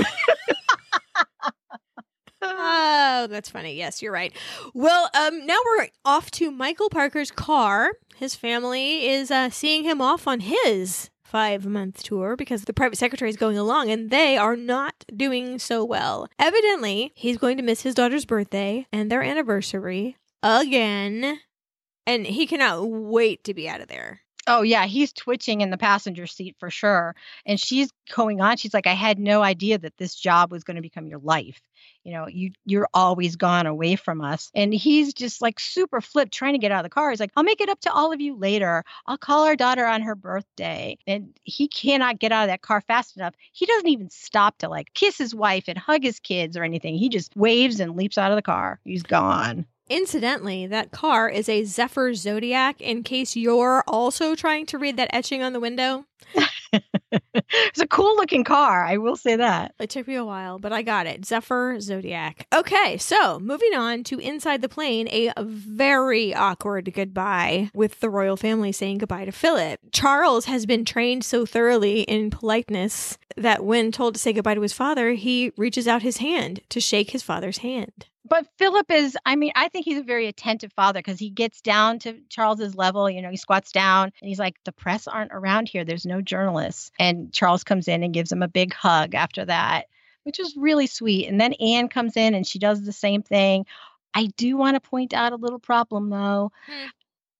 oh that's funny. Yes, you're right. Well, um, now we're off to Michael Parker's car. His family is uh, seeing him off on his five month tour because the private secretary is going along and they are not doing so well. Evidently, he's going to miss his daughter's birthday and their anniversary again. And he cannot wait to be out of there. Oh yeah, he's twitching in the passenger seat for sure. And she's going on. She's like, I had no idea that this job was going to become your life. You know, you you're always gone away from us. And he's just like super flipped, trying to get out of the car. He's like, I'll make it up to all of you later. I'll call our daughter on her birthday. And he cannot get out of that car fast enough. He doesn't even stop to like kiss his wife and hug his kids or anything. He just waves and leaps out of the car. He's gone. Incidentally, that car is a Zephyr Zodiac in case you're also trying to read that etching on the window. [laughs] it's a cool looking car, I will say that. It took me a while, but I got it. Zephyr Zodiac. Okay, so moving on to inside the plane, a very awkward goodbye with the royal family saying goodbye to Philip. Charles has been trained so thoroughly in politeness that when told to say goodbye to his father, he reaches out his hand to shake his father's hand but Philip is, I mean, I think he's a very attentive father because he gets down to Charles's level. You know, he squats down and he's like, the press aren't around here. There's no journalists. And Charles comes in and gives him a big hug after that, which was really sweet. And then Anne comes in and she does the same thing. I do want to point out a little problem though. Hmm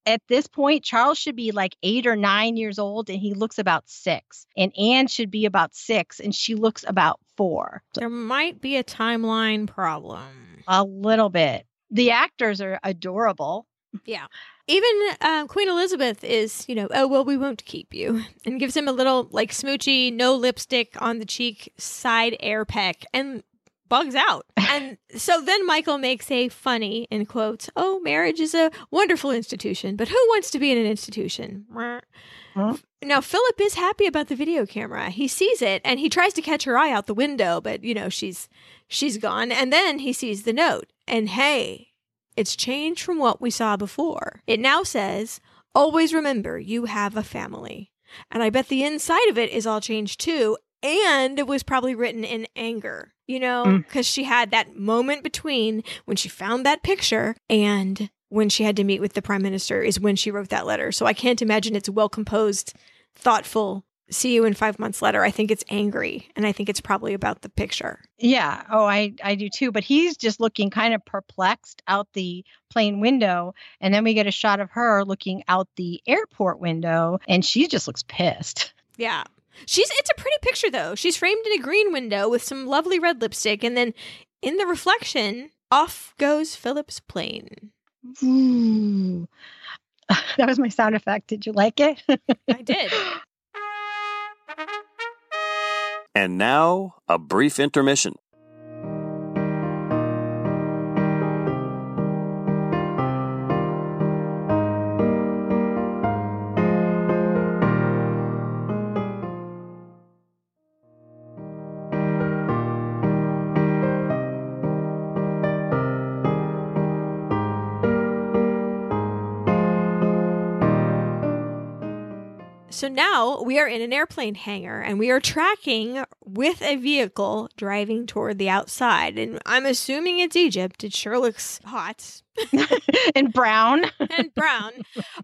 at this point, Charles should be like eight or nine years old and he looks about six. And Anne should be about six and she looks about four. There might be a timeline problem. A little bit. The actors are adorable. Yeah. Even uh, Queen Elizabeth is, you know, oh, well, we won't keep you. [laughs] And gives him a little, like, smoochy, no lipstick on the cheek side air peck. And bugs out. [laughs] And so then Michael makes a funny, in quotes, oh, marriage is a wonderful institution, but who wants to be in an institution? Huh? Now, Philip is happy about the video camera. He sees it and he tries to catch her eye out the window, but you know, she's she's gone. And then he sees the note. And hey, it's changed from what we saw before. It now says, Always remember you have a family. And I bet the inside of it is all changed too and it was probably written in anger, you know, because mm. she had that moment between when she found that picture and when she had to meet with the prime minister is when she wrote that letter. So I can't imagine it's well composed, thoughtful. See you in five months letter. I think it's angry, and I think it's probably about the picture. Yeah. Oh, I I do too. But he's just looking kind of perplexed out the plane window, and then we get a shot of her looking out the airport window, and she just looks pissed. Yeah. She's it's a pretty picture though. She's framed in a green window with some lovely red lipstick, and then in the reflection, off goes Philip's plane. Ooh. [laughs] That was my sound effect. Did you like it? I did. [laughs] And now, a brief intermission. So now we are in an airplane hangar and we are tracking with a vehicle driving toward the outside. And I'm assuming it's Egypt. It sure looks hot. [laughs] and brown. and brown.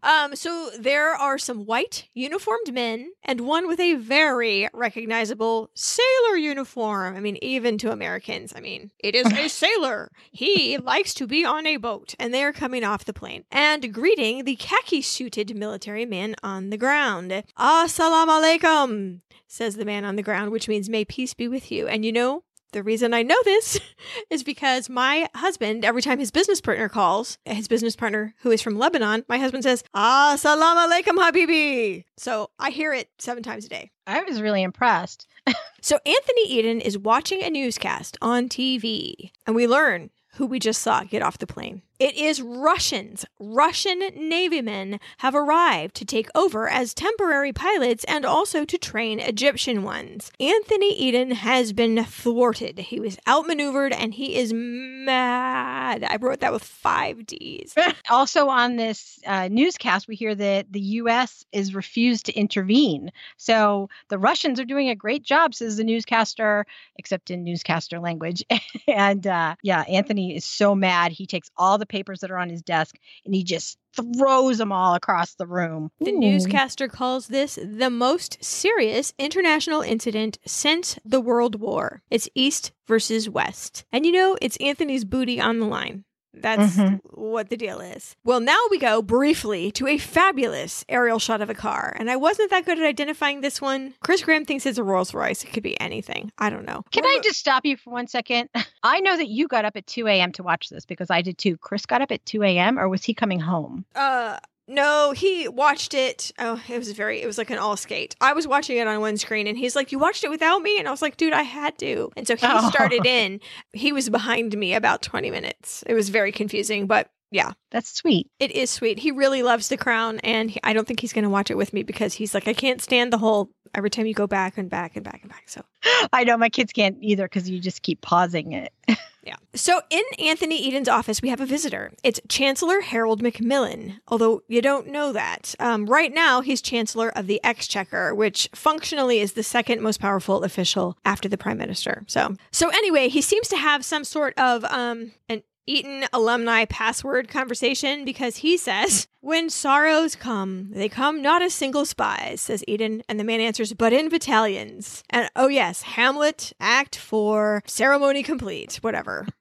Um, so there are some white uniformed men and one with a very recognizable sailor uniform. I mean, even to Americans, I mean, it is a [laughs] sailor. He likes to be on a boat. And they are coming off the plane and greeting the khaki suited military man on the ground. Assalamu alaikum, says the man on the ground, which means may peace be with you. And you know, the reason I know this [laughs] is because my husband, every time his business partner calls, his business partner who is from Lebanon, my husband says, Assalamu alaikum, Habibi. So I hear it seven times a day. I was really impressed. [laughs] so Anthony Eden is watching a newscast on TV, and we learn who we just saw get off the plane. It is Russians. Russian navymen have arrived to take over as temporary pilots and also to train Egyptian ones. Anthony Eden has been thwarted. He was outmaneuvered and he is mad. I wrote that with five D's. [laughs] also on this uh, newscast, we hear that the U.S. is refused to intervene. So the Russians are doing a great job, says the newscaster, except in newscaster language. [laughs] and uh, yeah, Anthony is so mad. He takes all the papers that are on his desk and he just throws them all across the room. The newscaster calls this the most serious international incident since the World War. It's East versus West. And you know, it's Anthony's booty on the line. That's Mhm. what the deal is. Well, now we go briefly to a fabulous aerial shot of a car. And I wasn't that good at identifying this one. Chris Graham thinks it's a Rolls Royce. It could be anything. I don't know. Can I just stop you for one second? [laughs] I know that you got up at 2 a.m. to watch this because I did too. Chris got up at 2 a.m. or was he coming home? Uh, no, he watched it. Oh, it was very, it was like an all skate. I was watching it on one screen and he's like, You watched it without me? And I was like, Dude, I had to. And so he Oh. started [laughs] in. He was behind me about 20 minutes. It was very confusing, but yeah, That's sweet. it is sweet. He really loves The Crown and he, I don't think he's going to watch it with me because he's like, I can't stand the whole every time you go back and back and back and back. So [gasps] I know my kids can't either because you just keep pausing it. [laughs] Yeah. So in Anthony Eden's office, we have a visitor. It's Chancellor Harold Macmillan, although you don't know that. Um, right now, he's Chancellor of the Exchequer, which functionally is the second most powerful official after the Prime Minister. So, so anyway, he seems to have some sort of um, an Eton alumni password conversation because he says, When sorrows come, they come not as single spies, says Eden. And the man answers, But in battalions. And oh, yes, Hamlet, Act 4, ceremony complete, whatever. [laughs]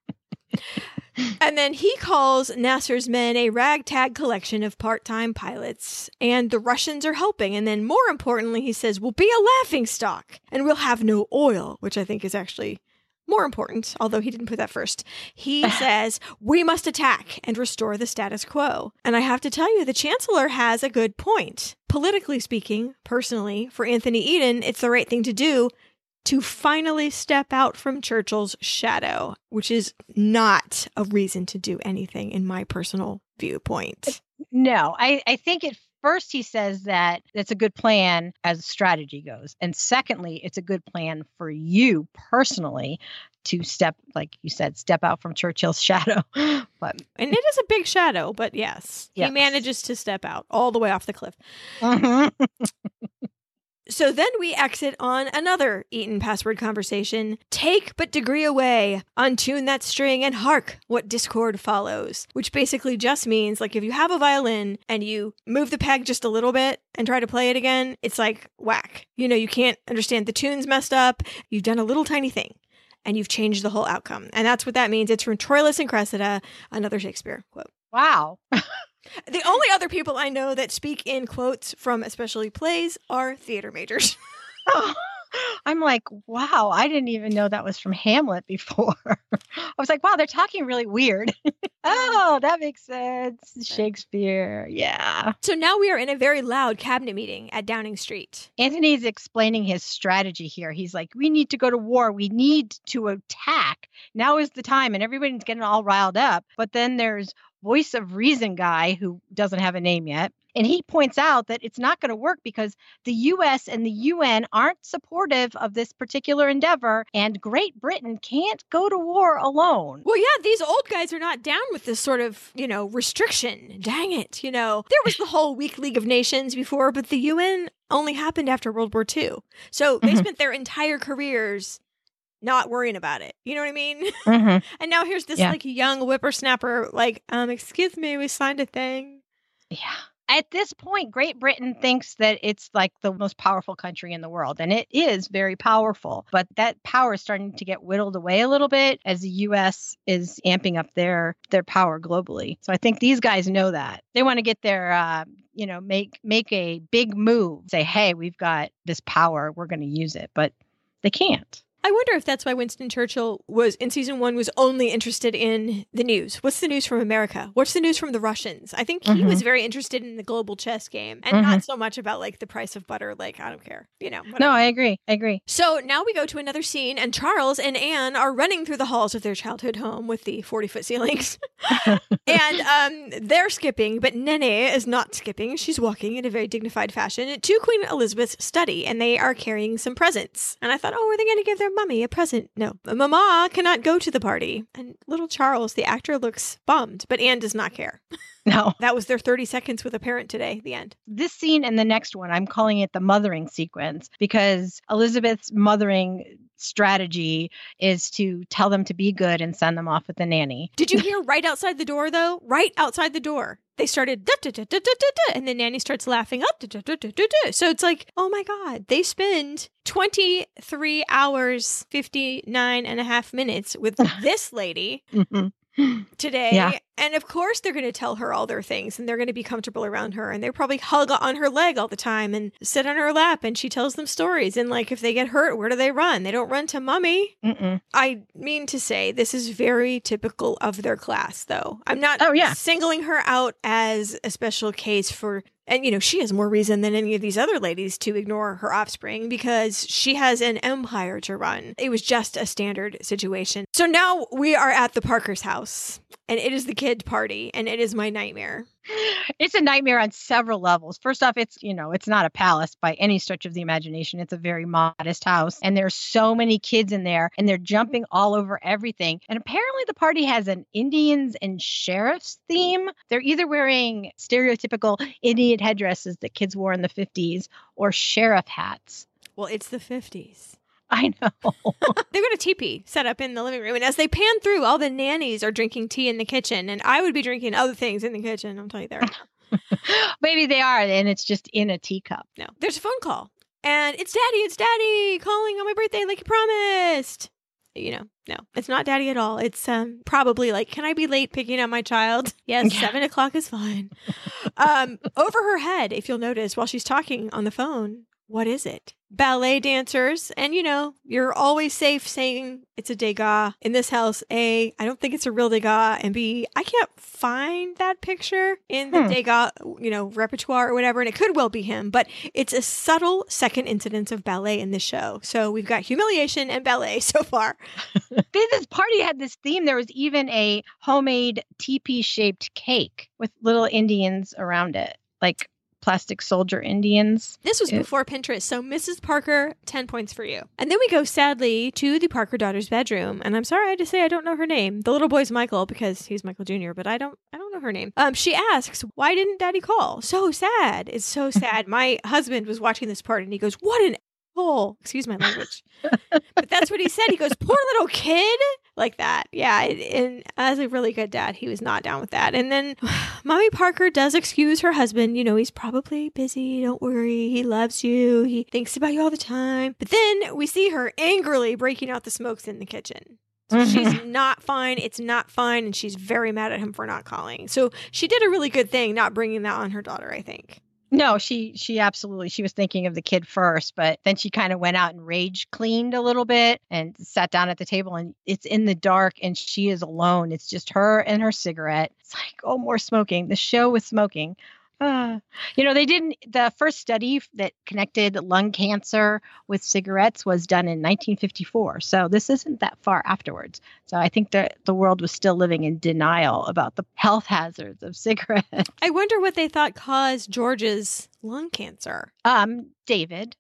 And then he calls Nasser's men a ragtag collection of part time pilots, and the Russians are helping. And then, more importantly, he says, We'll be a laughing stock and we'll have no oil, which I think is actually more important, although he didn't put that first. He [laughs] says, We must attack and restore the status quo. And I have to tell you, the Chancellor has a good point. Politically speaking, personally, for Anthony Eden, it's the right thing to do to finally step out from Churchill's shadow, which is not a reason to do anything in my personal viewpoint. No, I, I think at first he says that it's a good plan as strategy goes. And secondly, it's a good plan for you personally to step, like you said, step out from Churchill's [laughs] shadow. but And it is a big shadow, but yes, Yes. he manages to step out all the way off the cliff. Mhm. [laughs] So then we exit on another Eton password conversation. Take but degree away, untune that string, and hark what discord follows. Which basically just means like if you have a violin and you move the peg just a little bit and try to play it again, it's like whack. You know, you can't understand the tune's messed up. You've done a little tiny thing. And you've changed the whole outcome. And that's what that means. It's from Troilus and Cressida, another Shakespeare quote. wow. [laughs] The only other people I know that speak in quotes from especially plays are theater majors. [laughs] [laughs] I'm like, wow, I didn't even know that was from Hamlet before. [laughs] I was like, wow, they're talking really weird. oh, that makes sense. Shakespeare. Yeah. So now we are in a very loud cabinet meeting at Downing Street. Anthony's explaining his strategy here. He's like, we need to go to war. We need to attack. Now is the time. And everybody's getting all riled up. But then there's voice of reason guy who doesn't have a name yet. And he points out that it's not going to work because the US and the UN aren't supportive of this particular endeavor, and Great Britain can't go to war alone. Well, yeah, these old guys are not down with this sort of, you know, restriction. Dang it. You know, there was the whole weak League of Nations before, but the UN only happened after World War II. So they Mhm. spent their entire careers not worrying about it. You know what I mean? [laughs] Mhm. And now here's this Yeah. like young whippersnapper, like, um, excuse me, we signed a thing. Yeah. At this point, Great Britain thinks that it's like the most powerful country in the world, and it is very powerful. But that power is starting to get whittled away a little bit as the U.S. is amping up their their power globally. So I think these guys know that they want to get their, uh, you know, make make a big move. Say, hey, we've got this power, we're going to use it, but they can't. I wonder if that's why Winston Churchill was in season one was only interested in the news. What's the news from America? What's the news from the Russians? I think he Mhm. was very interested in the global chess game and Mhm. not so much about like the price of butter. Like, I don't care. You know. No. I agree. I agree. So now we go to another scene, and Charles and Anne are running through the halls of their childhood home with the 40 foot ceilings. [laughs] and um, they're skipping, but Nene is not skipping. She's walking in a very dignified fashion to Queen Elizabeth's study, and they are carrying some presents. And I thought, oh, are they going to give their mummy a present? No. Mama cannot go to the party. And little Charles, the actor, looks bummed, but Anne does not care. [laughs] No. That was their 30 seconds with a parent today, the end. This scene and the next one, I'm calling it the mothering sequence because Elizabeth's mothering strategy is to tell them to be good and send them off with the nanny. Did you hear right outside the door though? Right outside the door. They started da, da, da, da, da, da, and then Nanny starts laughing up. Da, da, da, da, da, da. So it's like, oh my God, they spend 23 hours, 59 and a half minutes with this lady Mhm. Today. Yeah. And of course, they're going to tell her all their things and they're going to be comfortable around her. And they probably hug on her leg all the time and sit on her lap and she tells them stories. And like, if they get hurt, where do they run? They don't run to mommy. Mm-mm. I mean to say this is very typical of their class, though. I'm not Oh, yeah. singling her out as a special case for, and you know, she has more reason than any of these other ladies to ignore her offspring because she has an empire to run. It was just a standard situation. So now we are at the Parker's house, and it is the kid party, and it is my nightmare. It's a nightmare on several levels. First off, it's, you know, it's not a palace by any stretch of the imagination. It's a very modest house. And there's so many kids in there and they're jumping all over everything. And apparently the party has an Indians and sheriffs theme. They're either wearing stereotypical Indian headdresses that kids wore in the 50s or sheriff hats. Well, it's the 50s. [laughs] I know. [laughs] They've got a teepee set up in the living room, and as they pan through, all the nannies are drinking tea in the kitchen, and I would be drinking other things in the kitchen. I'll tell you there. [laughs] Maybe they are, and it's just in a teacup. No, there's a phone call, and it's Daddy, it's Daddy calling on my birthday, like you promised. You know, no, it's not Daddy at all. It's um probably like, can I be late picking up my child? Yes, Yeah. seven o'clock is fine. um, over her head, if you'll notice, while she's talking on the phone, what is it? Ballet dancers, and you know, you're always safe saying it's a Degas in this house. A, I don't think it's a real Degas, and B, I can't find that picture in the Hmm. Degas, you know, repertoire or whatever, and it could well be him, but it's a subtle second incidence of ballet in the show. So we've got humiliation and ballet [laughs] so far. [laughs] This party had this theme. There was even a homemade teepee shaped cake with little Indians around it, like plastic soldier Indians. This was before Pinterest, so Mrs. Parker, 10 points for you. And then we go sadly to the Parker daughter's bedroom, and I'm sorry to say I don't know her name. The little boy's Michael because he's Michael Jr., but I don't I don't know her name. Um she asks, "Why didn't daddy call?" So sad. It's so [laughs] sad. My husband was watching this part and he goes, "What an asshole." Excuse my language. [laughs] but that's what he said. He goes, "Poor little kid." Like that. Yeah, and as a really good dad, he was not down with that. And then [sighs] Mommy Parker does excuse her husband. You know, he's probably busy. Don't worry. He loves you. He thinks about you all the time. But then we see her angrily breaking out the smokes in the kitchen. So mm-hmm. she's not fine. It's not fine. And she's very mad at him for not calling. So she did a really good thing not bringing that on her daughter, I think. No, she she absolutely she was thinking of the kid first, but then she kind of went out and rage cleaned a little bit and sat down at the table and it's in the dark and she is alone. It's just her and her cigarette. It's like, oh, more smoking. The show was smoking. Ah. You know, they didn't the first study that connected lung cancer with cigarettes was done in 1954. So this isn't that far afterwards. So I think that the world was still living in denial about the health hazards of cigarettes. I wonder what they thought caused George's lung cancer. Um, David.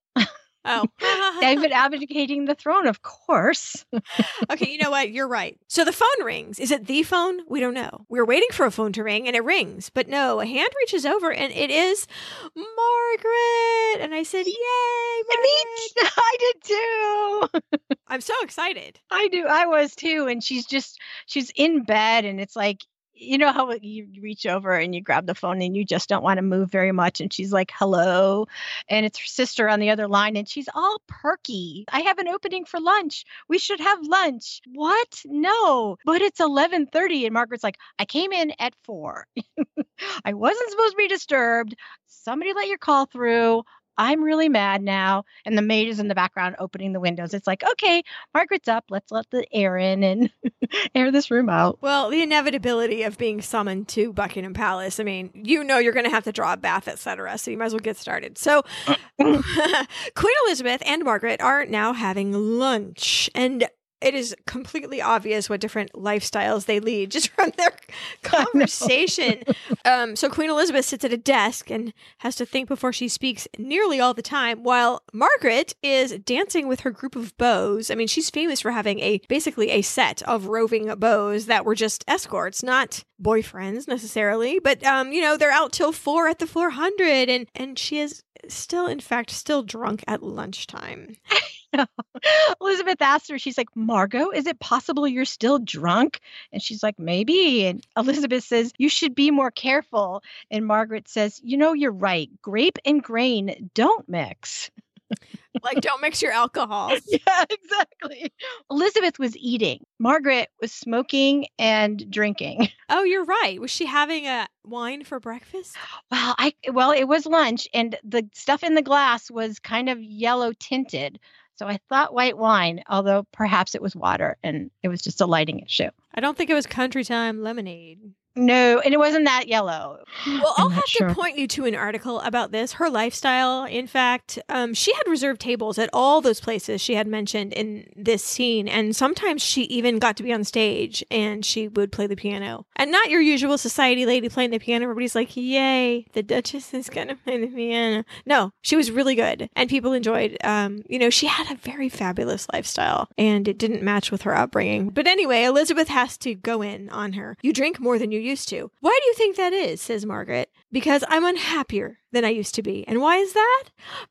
Oh. [laughs] [laughs] David abdicating the throne, of course. [laughs] okay, you know what? You're right. So the phone rings. Is it the phone? We don't know. We're waiting for a phone to ring and it rings. But no, a hand reaches over and it is Margaret. And I said, Yay, Margaret. I did too. I'm so excited. I do. I was too. And she's just, she's in bed, and it's like, you know how you reach over and you grab the phone and you just don't want to move very much. And she's like, hello. And it's her sister on the other line and she's all perky. I have an opening for lunch. We should have lunch. What? No. But it's 1130. And Margaret's like, I came in at four. [laughs] I wasn't supposed to be disturbed. Somebody let your call through. I'm really mad now. And the maid is in the background opening the windows. It's like, okay, Margaret's up. Let's let the air in and [laughs] air this room out. Well, the inevitability of being summoned to Buckingham Palace. I mean, you know you're going to have to draw a bath, etc. So you might as well get started. So uh, [laughs] Queen Elizabeth and Margaret are now having lunch. And it is completely obvious what different lifestyles they lead just [laughs] from their [laughs] conversation. um, so Queen Elizabeth sits at a desk and has to think before she speaks nearly all the time, while Margaret is dancing with her group of beaux. I mean, she's famous for having a basically a set of roving beaux that were just escorts, not boyfriends necessarily, but um, you know, they're out till four at the four hundred, and and she is still, in fact, still drunk at lunchtime. [laughs] [laughs] Elizabeth asked her, she's like, Margot, is it possible you're still drunk? And she's like, maybe. And [laughs] Elizabeth says, you should be more careful. And Margaret says, you know, you're right. Grape and grain don't mix [laughs] like, don't mix your alcohol. yeah, exactly. Elizabeth was eating. Margaret was smoking and drinking. Oh, you're right. Was she having a wine for breakfast? Well, I well, it was lunch, and the stuff in the glass was kind of yellow tinted. So I thought white wine, although perhaps it was water, and it was just a lighting issue. I don't think it was country time lemonade. No, and it wasn't that yellow. Well, I'll have sure. to point you to an article about this. Her lifestyle, in fact, um, she had reserved tables at all those places she had mentioned in this scene. And sometimes she even got to be on stage and she would play the piano. And not your usual society lady playing the piano. Everybody's like, yay, the Duchess is going to play the piano. No, she was really good. And people enjoyed, um, you know, she had a very fabulous lifestyle and it didn't match with her upbringing. But anyway, Elizabeth has to go in on her. You drink more than you used to. Why do you think that is? says Margaret. Because I'm unhappier than I used to be. And why is that?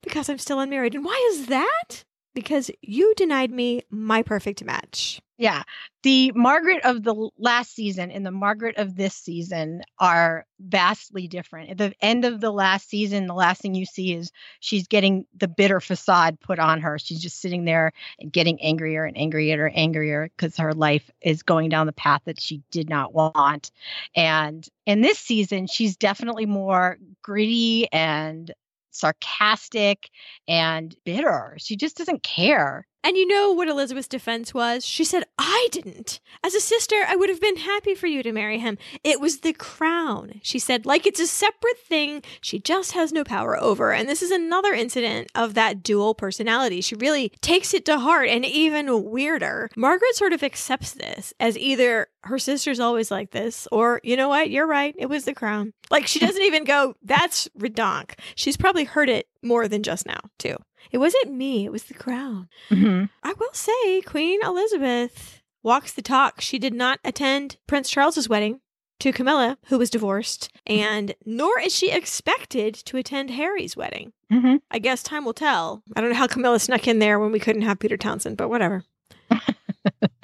Because I'm still unmarried. And why is that? Because you denied me my perfect match. Yeah. The Margaret of the last season and the Margaret of this season are vastly different. At the end of the last season, the last thing you see is she's getting the bitter facade put on her. She's just sitting there and getting angrier and angrier and angrier because her life is going down the path that she did not want. And in this season, she's definitely more gritty and sarcastic and bitter. She just doesn't care. And you know what Elizabeth's defense was? She said, I didn't. As a sister, I would have been happy for you to marry him. It was the crown. She said, like it's a separate thing she just has no power over. And this is another incident of that dual personality. She really takes it to heart. And even weirder, Margaret sort of accepts this as either her sister's always like this, or you know what? You're right. It was the crown. Like she doesn't even go, that's redonk. She's probably heard it more than just now, too. It wasn't me, it was the crown. Mm-hmm. I will say, Queen Elizabeth walks the talk. She did not attend Prince Charles's wedding to Camilla, who was divorced, and nor is she expected to attend Harry's wedding. Mm-hmm. I guess time will tell. I don't know how Camilla snuck in there when we couldn't have Peter Townsend, but whatever. [laughs]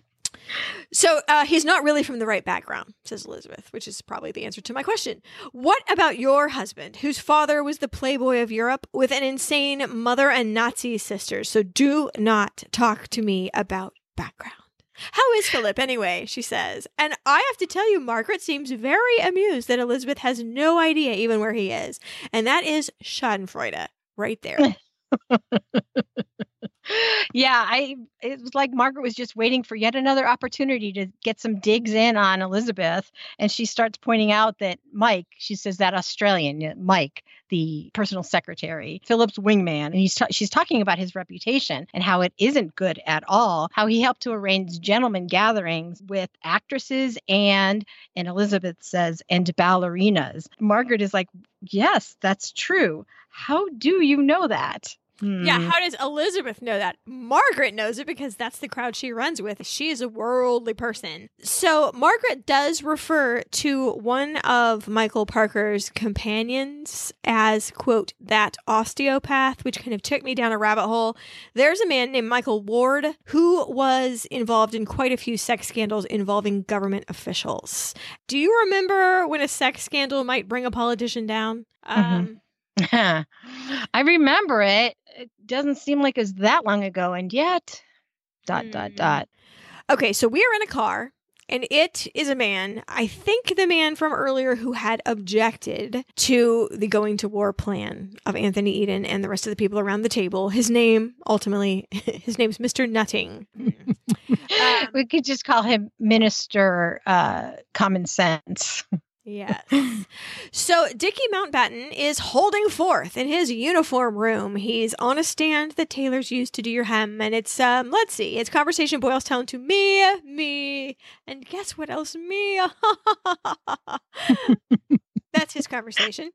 So uh, he's not really from the right background, says Elizabeth, which is probably the answer to my question. What about your husband, whose father was the playboy of Europe with an insane mother and Nazi sisters? So do not talk to me about background. How is Philip anyway? She says. And I have to tell you, Margaret seems very amused that Elizabeth has no idea even where he is. And that is Schadenfreude right there. [laughs] yeah, I it was like Margaret was just waiting for yet another opportunity to get some digs in on Elizabeth, and she starts pointing out that Mike, she says that Australian Mike, the personal secretary, Philip's wingman, and he's she's talking about his reputation and how it isn't good at all. How he helped to arrange gentlemen gatherings with actresses and and Elizabeth says and ballerinas. Margaret is like, yes, that's true. How do you know that? Yeah, hmm. how does Elizabeth know that? Margaret knows it because that's the crowd she runs with. She is a worldly person. So, Margaret does refer to one of Michael Parker's companions as, quote, that osteopath, which kind of took me down a rabbit hole. There's a man named Michael Ward who was involved in quite a few sex scandals involving government officials. Do you remember when a sex scandal might bring a politician down? Mm-hmm. Um, [laughs] I remember it. It doesn't seem like it's that long ago, and yet, dot, mm. dot, dot. Okay, so we are in a car And it is a man, I think the man from earlier who had objected to the going to war plan of Anthony Eden and the rest of the people around the table. His name, ultimately, [laughs] his name's Mr. Nutting. um, [laughs] we could just call him Minister uh, Common Sense. [laughs] Yes. so Dickie Mountbatten is holding forth in his uniform room. He's on a stand that tailors use to do your hem, and it's um, let's see, his conversation boils down to me, me, and guess what else? Me. [laughs] That's his conversation.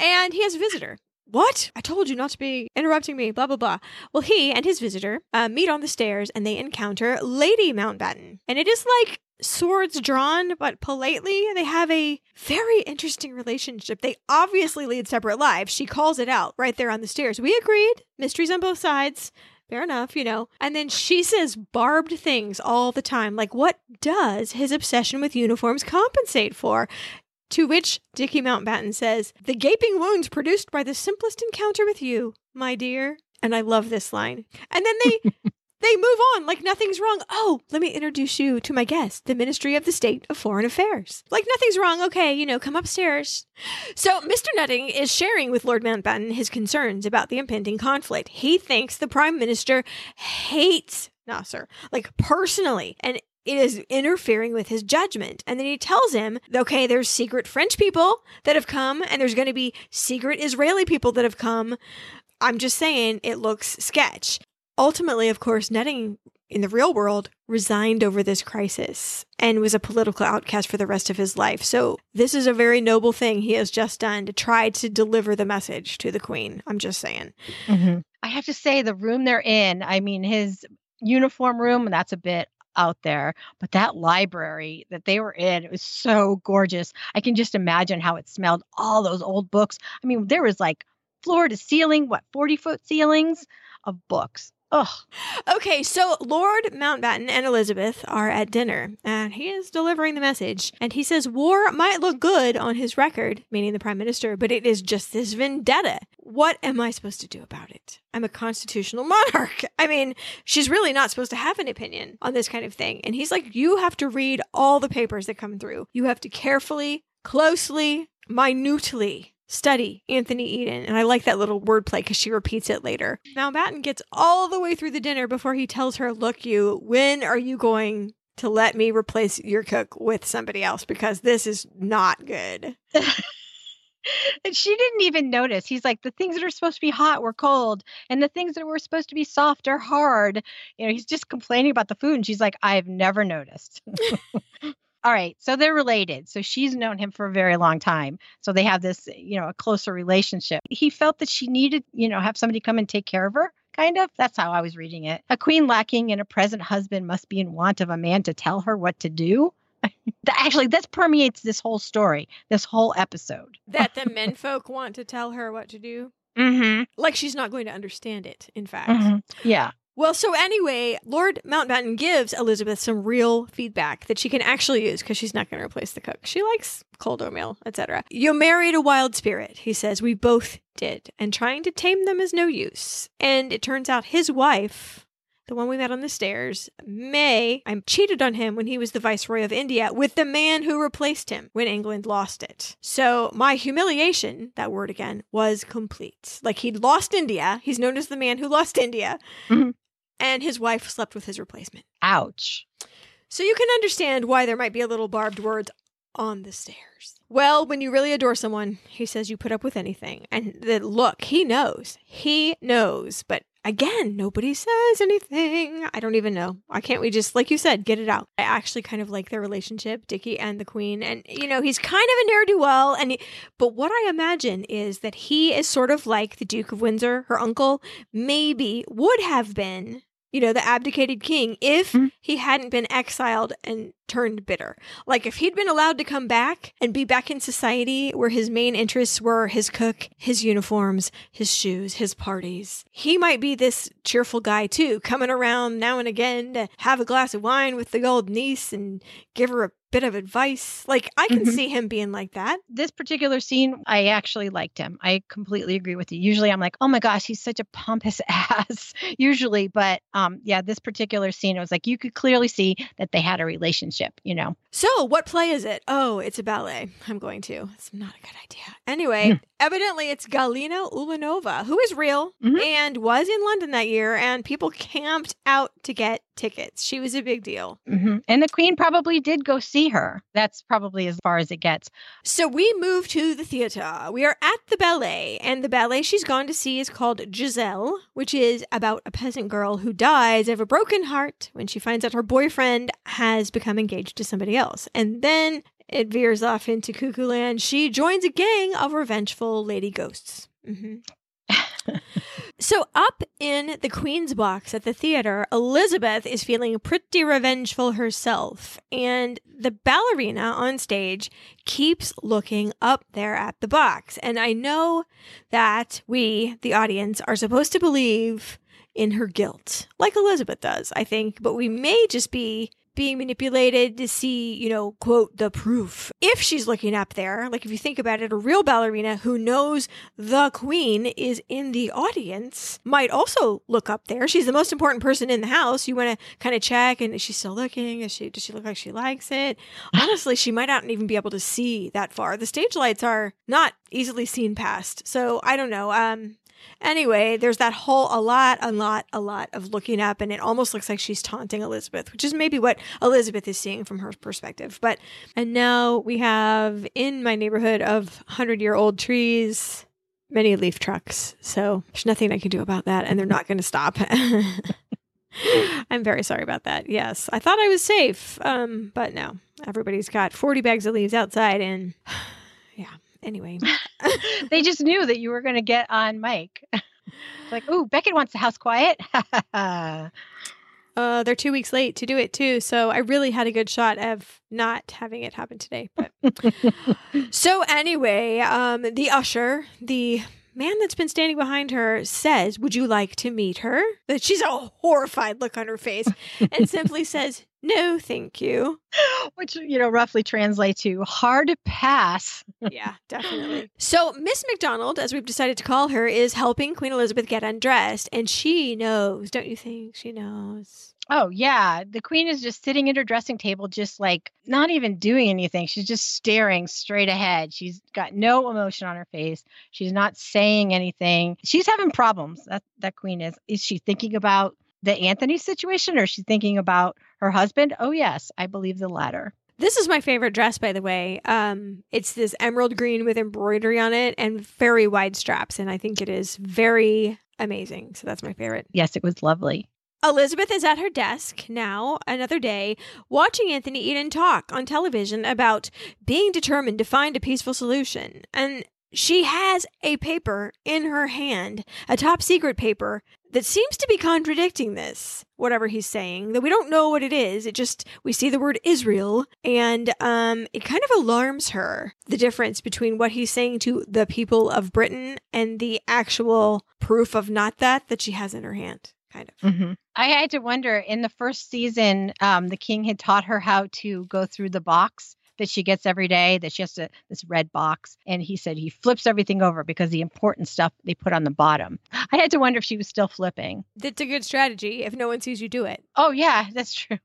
And he has a visitor. What? I told you not to be interrupting me, blah, blah, blah. Well, he and his visitor uh, meet on the stairs and they encounter Lady Mountbatten. And it is like swords drawn, but politely. They have a very interesting relationship. They obviously lead separate lives. She calls it out right there on the stairs. We agreed. Mysteries on both sides. Fair enough, you know. And then she says barbed things all the time. Like, what does his obsession with uniforms compensate for? To which Dickie Mountbatten says, The gaping wounds produced by the simplest encounter with you, my dear. And I love this line. And then they [laughs] they move on like nothing's wrong. Oh, let me introduce you to my guest, the Ministry of the State of Foreign Affairs. Like nothing's wrong. Okay, you know, come upstairs. So Mr. Nutting is sharing with Lord Mountbatten his concerns about the impending conflict. He thinks the Prime Minister hates Nasser, like personally, and it is interfering with his judgment. And then he tells him, okay, there's secret French people that have come, and there's going to be secret Israeli people that have come. I'm just saying it looks sketch. Ultimately, of course, Nutting in the real world resigned over this crisis and was a political outcast for the rest of his life. So, this is a very noble thing he has just done to try to deliver the message to the queen. I'm just saying. Mm-hmm. I have to say, the room they're in, I mean, his uniform room, that's a bit out there. But that library that they were in, it was so gorgeous. I can just imagine how it smelled. All those old books. I mean, there was like floor to ceiling, what, 40 foot ceilings of books. Oh. Okay, so Lord Mountbatten and Elizabeth are at dinner, and he is delivering the message. And he says war might look good on his record, meaning the Prime Minister, but it is just this vendetta. What am I supposed to do about it? I'm a constitutional [laughs] monarch. I mean, she's really not supposed to have an opinion on this kind of thing. And he's like, you have to read all the papers that come through. You have to carefully, closely, minutely study Anthony Eden. And I like that little wordplay because she repeats it later. Mountbatten gets all the way through the dinner before he tells her, Look, you, when are you going to let me replace your cook with somebody else? Because this is not good. [laughs] and she didn't even notice. He's like, the things that are supposed to be hot were cold, and the things that were supposed to be soft are hard. You know, he's just complaining about the food. And she's like, I've never noticed. [laughs] all right so they're related so she's known him for a very long time so they have this you know a closer relationship. He felt that she needed you know have somebody come and take care of her kind of? That's how i was reading it. A queen lacking in a present husband must be in want of a man to tell her what to do? [laughs] Actually that permeates this whole story this whole episode. That the [laughs] menfolk want to tell her what to do? Mm-hmm. like she's not going to understand it in fact. Mm-hmm. yeah well, so anyway, Lord Mountbatten gives Elizabeth some real feedback that she can actually use because she's not going to replace the cook. She likes cold oatmeal, etc. You married a wild spirit, he says. We both did, and trying to tame them is no use. And it turns out his wife, the one we met on the stairs, May, I cheated on him when he was the Viceroy of India with the man who replaced him when England lost it. So my humiliation, that word again, was complete. Like he'd lost India. He's known as the man who lost India. Mm-hmm and his wife slept with his replacement. Ouch. So you can understand why there might be a little barbed words on the stairs. Well, when you really adore someone, he says you put up with anything. And the look, he knows. He knows. But again, nobody says anything. I don't even know. Why can't we just, like you said, get it out? I actually kind of like their relationship, Dickie and the Queen. And, you know, he's kind of a ne'er do well. And, he, but what I imagine is that he is sort of like the Duke of Windsor, her uncle, maybe would have been you know, the abdicated king if mm-hmm. he hadn't been exiled and turned bitter. Like if he'd been allowed to come back and be back in society where his main interests were his cook, his uniforms, his shoes, his parties, he might be this cheerful guy too, coming around now and again to have a glass of wine with the old niece and give her a bit of advice. Like I can mm-hmm. see him being like that. This particular scene, I actually liked him. I completely agree with you. Usually I'm like, oh my gosh, he's such a pompous [laughs] ass. Usually, but um, yeah, this particular scene, it was like you could clearly see that they had a relationship you know. So, what play is it? Oh, it's a ballet. I'm going to. It's not a good idea. Anyway, evidently it's Galina Ulanova, who is real Mhm. and was in London that year, and people camped out to get tickets. She was a big deal. hmm And the queen probably did go see her. That's probably as far as it gets. So we move to the theater. We are at the ballet, and the ballet she's gone to see is called Giselle, which is about a peasant girl who dies of a broken heart when she finds out her boyfriend has become engaged to somebody else. And then it veers off into Cuckoo Land. She joins a gang of revengeful lady ghosts. hmm [laughs] so, up in the Queen's box at the theater, Elizabeth is feeling pretty revengeful herself, and the ballerina on stage keeps looking up there at the box. And I know that we, the audience, are supposed to believe in her guilt, like Elizabeth does, I think, but we may just be being manipulated to see, you know, quote, the proof. If she's looking up there, like if you think about it, a real ballerina who knows the queen is in the audience might also look up there. She's the most important person in the house. You want to kind of check and is she still looking? Is she does she look like she likes it? [laughs] Honestly, she might not even be able to see that far. The stage lights are not easily seen past. So I don't know. Um Anyway, there's that whole a lot, a lot, a lot of looking up, and it almost looks like she's taunting Elizabeth, which is maybe what Elizabeth is seeing from her perspective. But, and now we have in my neighborhood of 100 year old trees, many leaf trucks. So there's nothing I can do about that, and they're not going to stop. [laughs] I'm very sorry about that. Yes, I thought I was safe, um, but no, everybody's got 40 bags of leaves outside, and. Anyway, [laughs] they just knew that you were going to get on mic. like, oh, Beckett wants the house quiet. [laughs] Uh, they're two weeks late to do it too, so I really had a good shot of not having it happen today. But [laughs] so anyway, um, the usher, the man that's been standing behind her, says, "Would you like to meet her?" That she's a horrified look on her face, and simply says, "No, thank you." [laughs] Which, you know, roughly translates to hard pass. yeah, definitely. [laughs] So, Miss McDonald, as we've decided to call her, is helping Queen Elizabeth get undressed, and she knows, don't you think? She knows. Oh, yeah. The queen is just sitting at her dressing table, just like not even doing anything. She's just staring straight ahead. She's got no emotion on her face. She's not saying anything. She's having problems. That that queen is. Is she thinking about the Anthony situation or is she thinking about her husband? Oh, yes. I believe the latter. This is my favorite dress, by the way. Um, it's this emerald green with embroidery on it and very wide straps, and I think it is very amazing. So that's my favorite. Yes, it was lovely. Elizabeth is at her desk now, another day, watching Anthony Eden talk on television about being determined to find a peaceful solution. And she has a paper in her hand, a top secret paper that seems to be contradicting this, whatever he's saying. That we don't know what it is. It just we see the word Israel, and um, it kind of alarms her the difference between what he's saying to the people of Britain and the actual proof of not that that she has in her hand. Kind of. Mm-hmm. I had to wonder in the first season, um, the king had taught her how to go through the box that she gets every day, that she has to, this red box. And he said he flips everything over because the important stuff they put on the bottom. [gasps] I had to wonder if she was still flipping. That's a good strategy if no one sees you do it. Oh, yeah, that's true.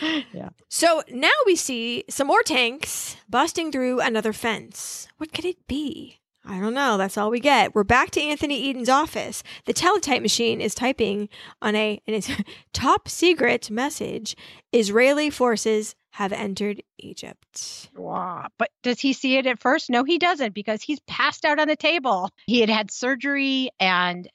[laughs] yeah. So now we see some more tanks busting through another fence. What could it be? I don't know. That's all we get. We're back to Anthony Eden's office. The teletype machine is typing on a and it's [laughs] top secret message. Israeli forces have entered Egypt. Wow. But does he see it at first? No, he doesn't because he's passed out on the table. He had had surgery and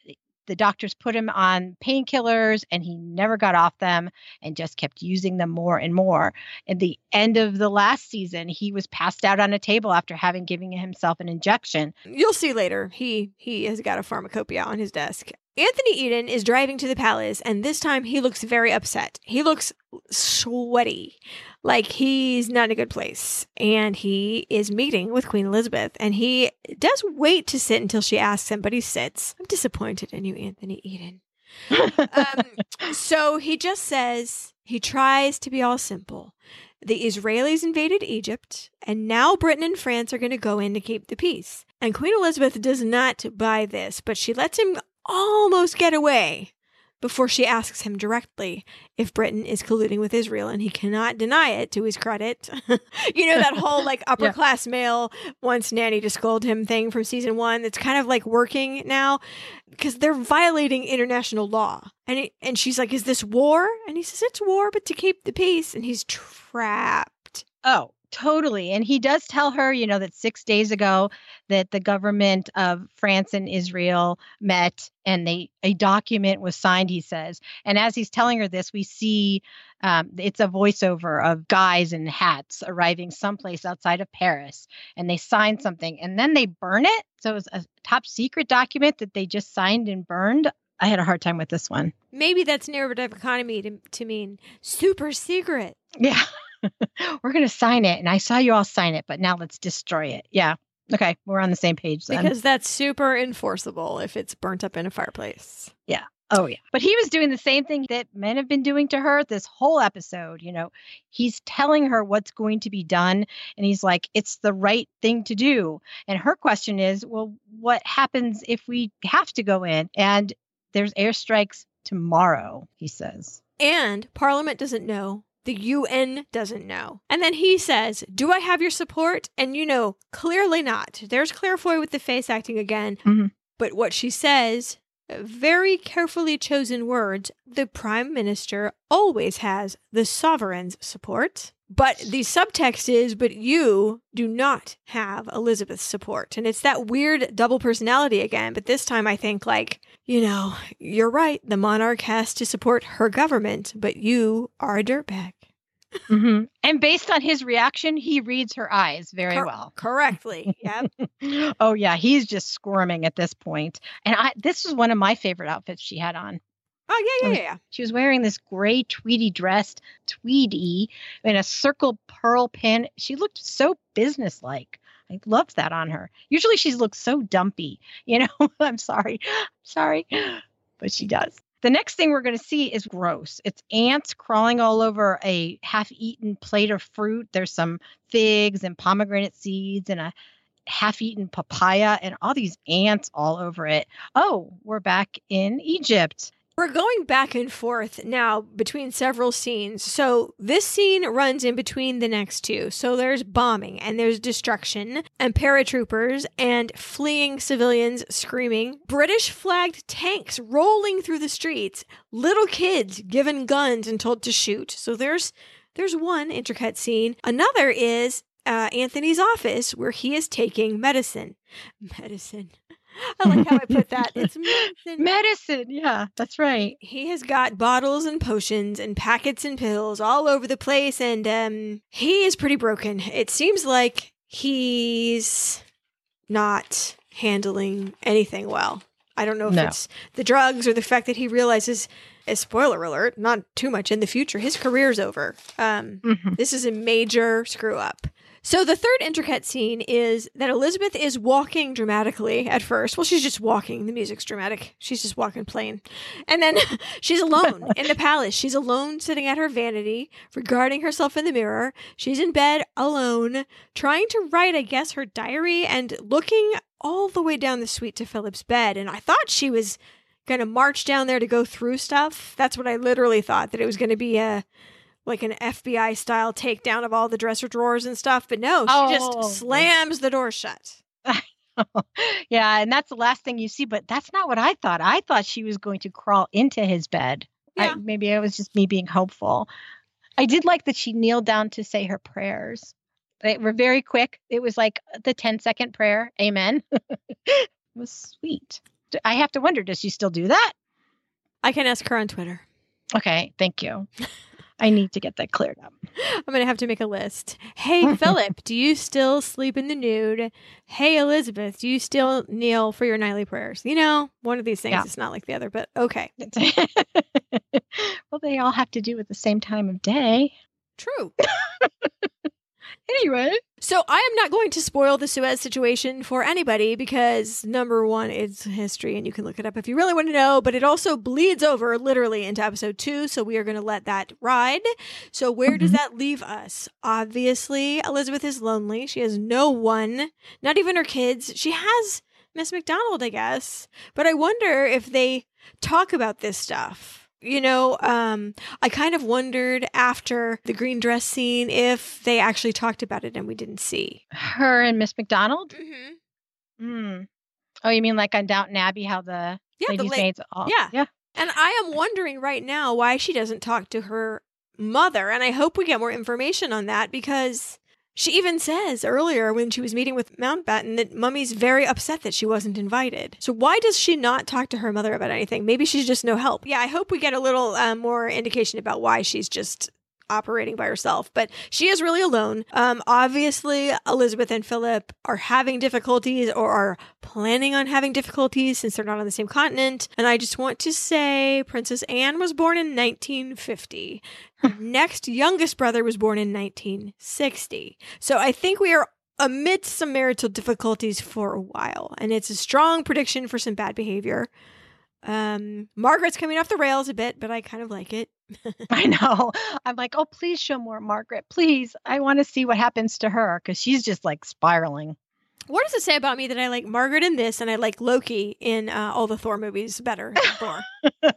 the doctors put him on painkillers and he never got off them and just kept using them more and more. At the end of the last season, he was passed out on a table after having given himself an injection. You'll see later. He he has got a pharmacopoeia on his desk. Anthony Eden is driving to the palace, and this time he looks very upset. He looks sweaty, like he's not in a good place. And he is meeting with Queen Elizabeth, and he does wait to sit until she asks him, but he sits. I'm disappointed in you, Anthony Eden. um, [laughs] so he just says he tries to be all simple. The Israelis invaded Egypt, and now Britain and France are going to go in to keep the peace. And Queen Elizabeth does not buy this, but she lets him almost get away before she asks him directly if Britain is colluding with Israel, and he cannot deny it to his credit. [laughs] you know, that whole like upper [laughs] Yeah. class male wants nanny to scold him thing from season one that's kind of like working now because they're violating international law. And, he, and she's like, Is this war? And he says, It's war, but to keep the peace. And he's trapped. Oh, totally. And he does tell her, you know, that six days ago that the government of France and Israel met and they a document was signed, he says. And as he's telling her this, we see um, it's a voiceover of guys in hats arriving someplace outside of Paris and they sign something and then they burn it. So it was a top secret document that they just signed and burned. I had a hard time with this one. Maybe that's narrative economy to, to mean super secret. Yeah. [laughs] we're going to sign it. And I saw you all sign it, but now let's destroy it. Yeah. Okay. We're on the same page then. Because that's super enforceable if it's burnt up in a fireplace. Yeah. Oh, yeah. But he was doing the same thing that men have been doing to her this whole episode. You know, he's telling her what's going to be done. And he's like, it's the right thing to do. And her question is, well, what happens if we have to go in? And there's airstrikes tomorrow, he says. And Parliament doesn't know. The UN doesn't know. And then he says, Do I have your support? And you know, clearly not. There's Claire Foy with the face acting again. Mhm. But what she says, very carefully chosen words, the Prime Minister always has the sovereign's support. But the subtext is, but you do not have Elizabeth's support. And it's that weird double personality again. But this time I think, like, you know, you're right. The monarch has to support her government, but you are a dirtbag. hmm And based on his reaction, he reads her eyes very Cor- well. Correctly. Yep. [laughs] oh yeah, he's just squirming at this point. And I this was one of my favorite outfits she had on. Oh, yeah, yeah, um, yeah. She was wearing this gray tweedy dress, tweedy, and a circle pearl pin. She looked so businesslike. I loved that on her. Usually she looks so dumpy, you know. [laughs] I'm sorry. sorry. But she does. The next thing we're going to see is gross. It's ants crawling all over a half eaten plate of fruit. There's some figs and pomegranate seeds and a half eaten papaya and all these ants all over it. Oh, we're back in Egypt. We're going back and forth now between several scenes. So this scene runs in between the next two. So there's bombing and there's destruction and paratroopers and fleeing civilians screaming, British flagged tanks rolling through the streets, little kids given guns and told to shoot. So there's there's one intricate scene. Another is uh, Anthony's office where he is taking medicine. [laughs] Medicine. I like how I put [laughs] that. It's medicine. Medicine. Yeah, that's right. he has got bottles and potions and packets and pills all over the place and um he is pretty broken it seems like he's not handling anything well i don't know if No. it's the drugs or the fact that he realizes a spoiler alert not too much in the future his career's over um Mhm. this is a major screw up. So the third intricate scene is that Elizabeth is walking dramatically at first. Well, she's just walking. The music's dramatic. She's just walking plain. And then [laughs] she's alone in the palace. She's alone sitting at her vanity, regarding herself in the mirror. She's in bed alone, trying to write, I guess, her diary and looking all the way down the suite to Philip's bed. And I thought she was going to march down there to go through stuff. That's what I literally thought, that it was going to be a like an FBI style takedown of all the dresser drawers and stuff. But no, she Oh. just slams the door shut. [laughs] yeah, and that's the last thing you see. But that's not what I thought. I thought she was going to crawl into his bed. I- Yeah. maybe it was just me being hopeful. I did like that she kneeled down to say her prayers. They were very quick. It was like the 10 second prayer. Amen. [laughs] it was sweet. I have to wonder, does she still do that? I can ask her on Twitter. Okay, thank you. [laughs] I need to get that cleared up. I'm going to have to make a list. Hey, [laughs] Philip, do you still sleep in the nude? Hey, Elizabeth, do you still kneel for your nightly prayers? You know, one of these things Yeah. is not like the other, but okay. [laughs] well, they all have to do at the same time of day. True. [laughs] Anyway, So I am not going to spoil the Suez situation for anybody because number one, it's history and you can look it up if you really want to know, but it also bleeds over literally into episode two. So we are going to let that ride. So where does Mhm. that leave us? Obviously, Elizabeth is lonely. She has no one, not even her kids. She has Miss McDonald, I guess. But I wonder if they talk about this stuff. You know, um, I kind of wondered after the green dress scene if they actually talked about it and we didn't see. Her and Miss McDonald. Mm-hmm. Mm. Oh, you mean like on Downton Abbey, how the Yeah, the la- maids? All, yeah. yeah. And I am wondering right now why she doesn't talk to her mother. And I hope we get more information on that because she even says earlier when she was meeting with Mountbatten that Mummy's very upset that she wasn't invited. So why does she not talk to her mother about anything? Maybe she's just no help. Yeah, I hope we get a little uh, more indication about why she's just operating by herself, but she is really alone. Um, obviously, Elizabeth and Philip are having difficulties or are planning on having difficulties since they're not on the same continent. And I just want to say Princess Anne was born in 1950. Her next youngest brother was born in 1960. So I think we are amidst some marital difficulties for a while, and it's a strong prediction for some bad behavior. Um, Margaret's coming off the rails a bit, but I kind of like it. [laughs] I know. I'm like, oh, please show more Margaret. Please. I want to see what happens to her because she's just like spiraling. What does it say about me that I like Margaret in this and I like Loki in uh, all the Thor movies better Thor? [laughs]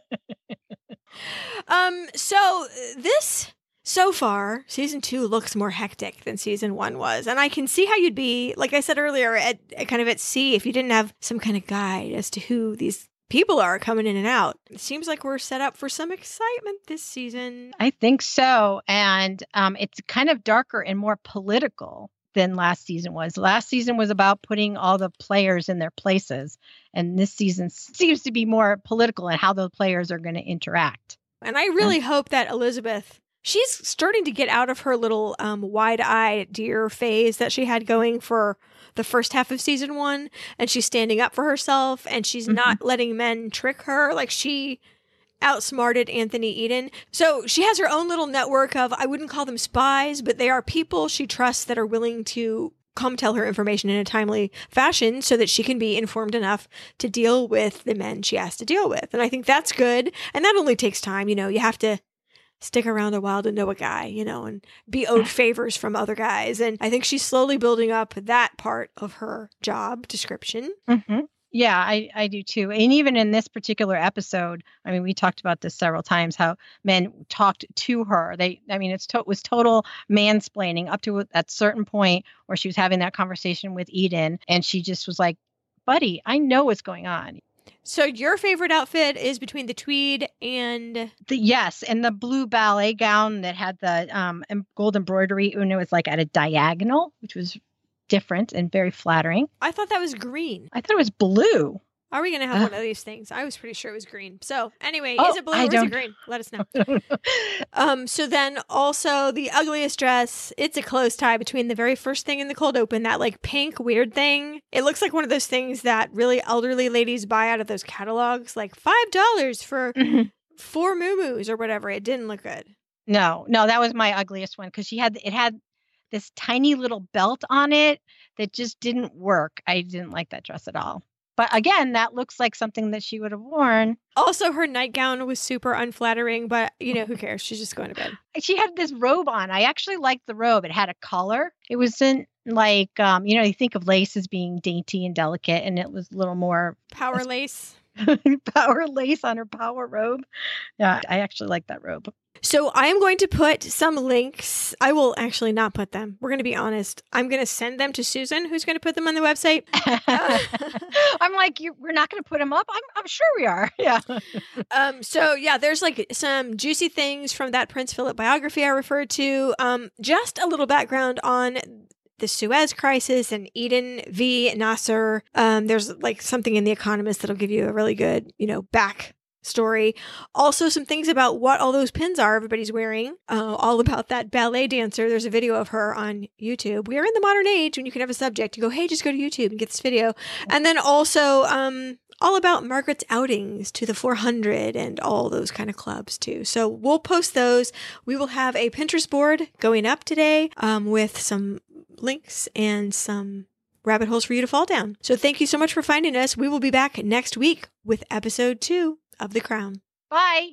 Um, so uh, this so far, season two looks more hectic than season one was, and I can see how you'd be, like I said earlier, at, at kind of at sea if you didn't have some kind of guide as to who these people are coming in and out. It seems like we're set up for some excitement this season. I think so. And um, it's kind of darker and more political than last season was. Last season was about putting all the players in their places. And this season seems to be more political and how the players are going to interact. And I really hope that Elizabeth, she's starting to get out of her little um, wide eyed deer phase that she had going for the first half of season one. And she's standing up for herself and she's Mhm. not letting men trick her. Like she outsmarted Anthony Eden. So she has her own little network of, I wouldn't call them spies, but they are people she trusts that are willing to come tell her information in a timely fashion so that she can be informed enough to deal with the men she has to deal with. And I think that's good. And that only takes time. You know, you have to stick around a while to know a guy, you know, and be [laughs] owed favors from other guys. And I think she's slowly building up that part of her job description. hmm Yeah, I, I do too. And even in this particular episode, I mean, we talked about this several times how men talked to her. They, I mean, it's to, it was total mansplaining up to that certain point where she was having that conversation with Eden, and she just was like, "Buddy, I know what's going on." So your favorite outfit is between the tweed and The, yes, and the blue ballet gown that had the um, gold embroidery, and it was like at a diagonal, which was different and very flattering. I thought that was green. I thought it was blue. Are we gonna have Ugh. one of these things? I was pretty sure it was green. So anyway, Oh, is it blue I or is it green? Let us know. [laughs] Um, so then also the ugliest dress, it's a close tie between the very first thing in the cold open, that like pink weird thing. It looks like one of those things that really elderly ladies buy out of those catalogs, like five dollars for Mhm. four moo or whatever. It didn't look good. No, no, that was my ugliest one because she had it had this tiny little belt on it that just didn't work. I didn't like that dress at all. But again, that looks like something that she would have worn. Also, her nightgown was super unflattering, but you know, who cares? She's just going to bed. She had this robe on. I actually liked the robe. It had a collar. It wasn't like um, you know, you think of lace as being dainty and delicate, and it was a little more Power lace. [laughs] power lace on her power robe. Yeah, I actually like that robe. So I am going to put some links. I will actually not put them. We're going to be honest. I'm going to send them to Susan, who's going to put them on the website. [laughs] I'm like, you, we're not going to put them up. I'm, I'm sure we are. [laughs] Yeah. Um, so yeah, there's like some juicy things from that Prince Philip biography I referred to. Um, just a little background on the Suez Crisis and Eden v. Nasser. Um, there's like something in The Economist that'll give you a really good, you know, back story. Also, some things about what all those pins are everybody's wearing. Uh, all about that ballet dancer. There's a video of her on YouTube. We are in the modern age when you can have a subject. You go, hey, just go to YouTube and get this video. And then also, um, all about Margaret's outings to the 400 and all those kind of clubs too. So we'll post those. We will have a Pinterest board going up today um, with some links and some rabbit holes for you to fall down. So thank you so much for finding us. We will be back next week with episode two of The Crown. Bye.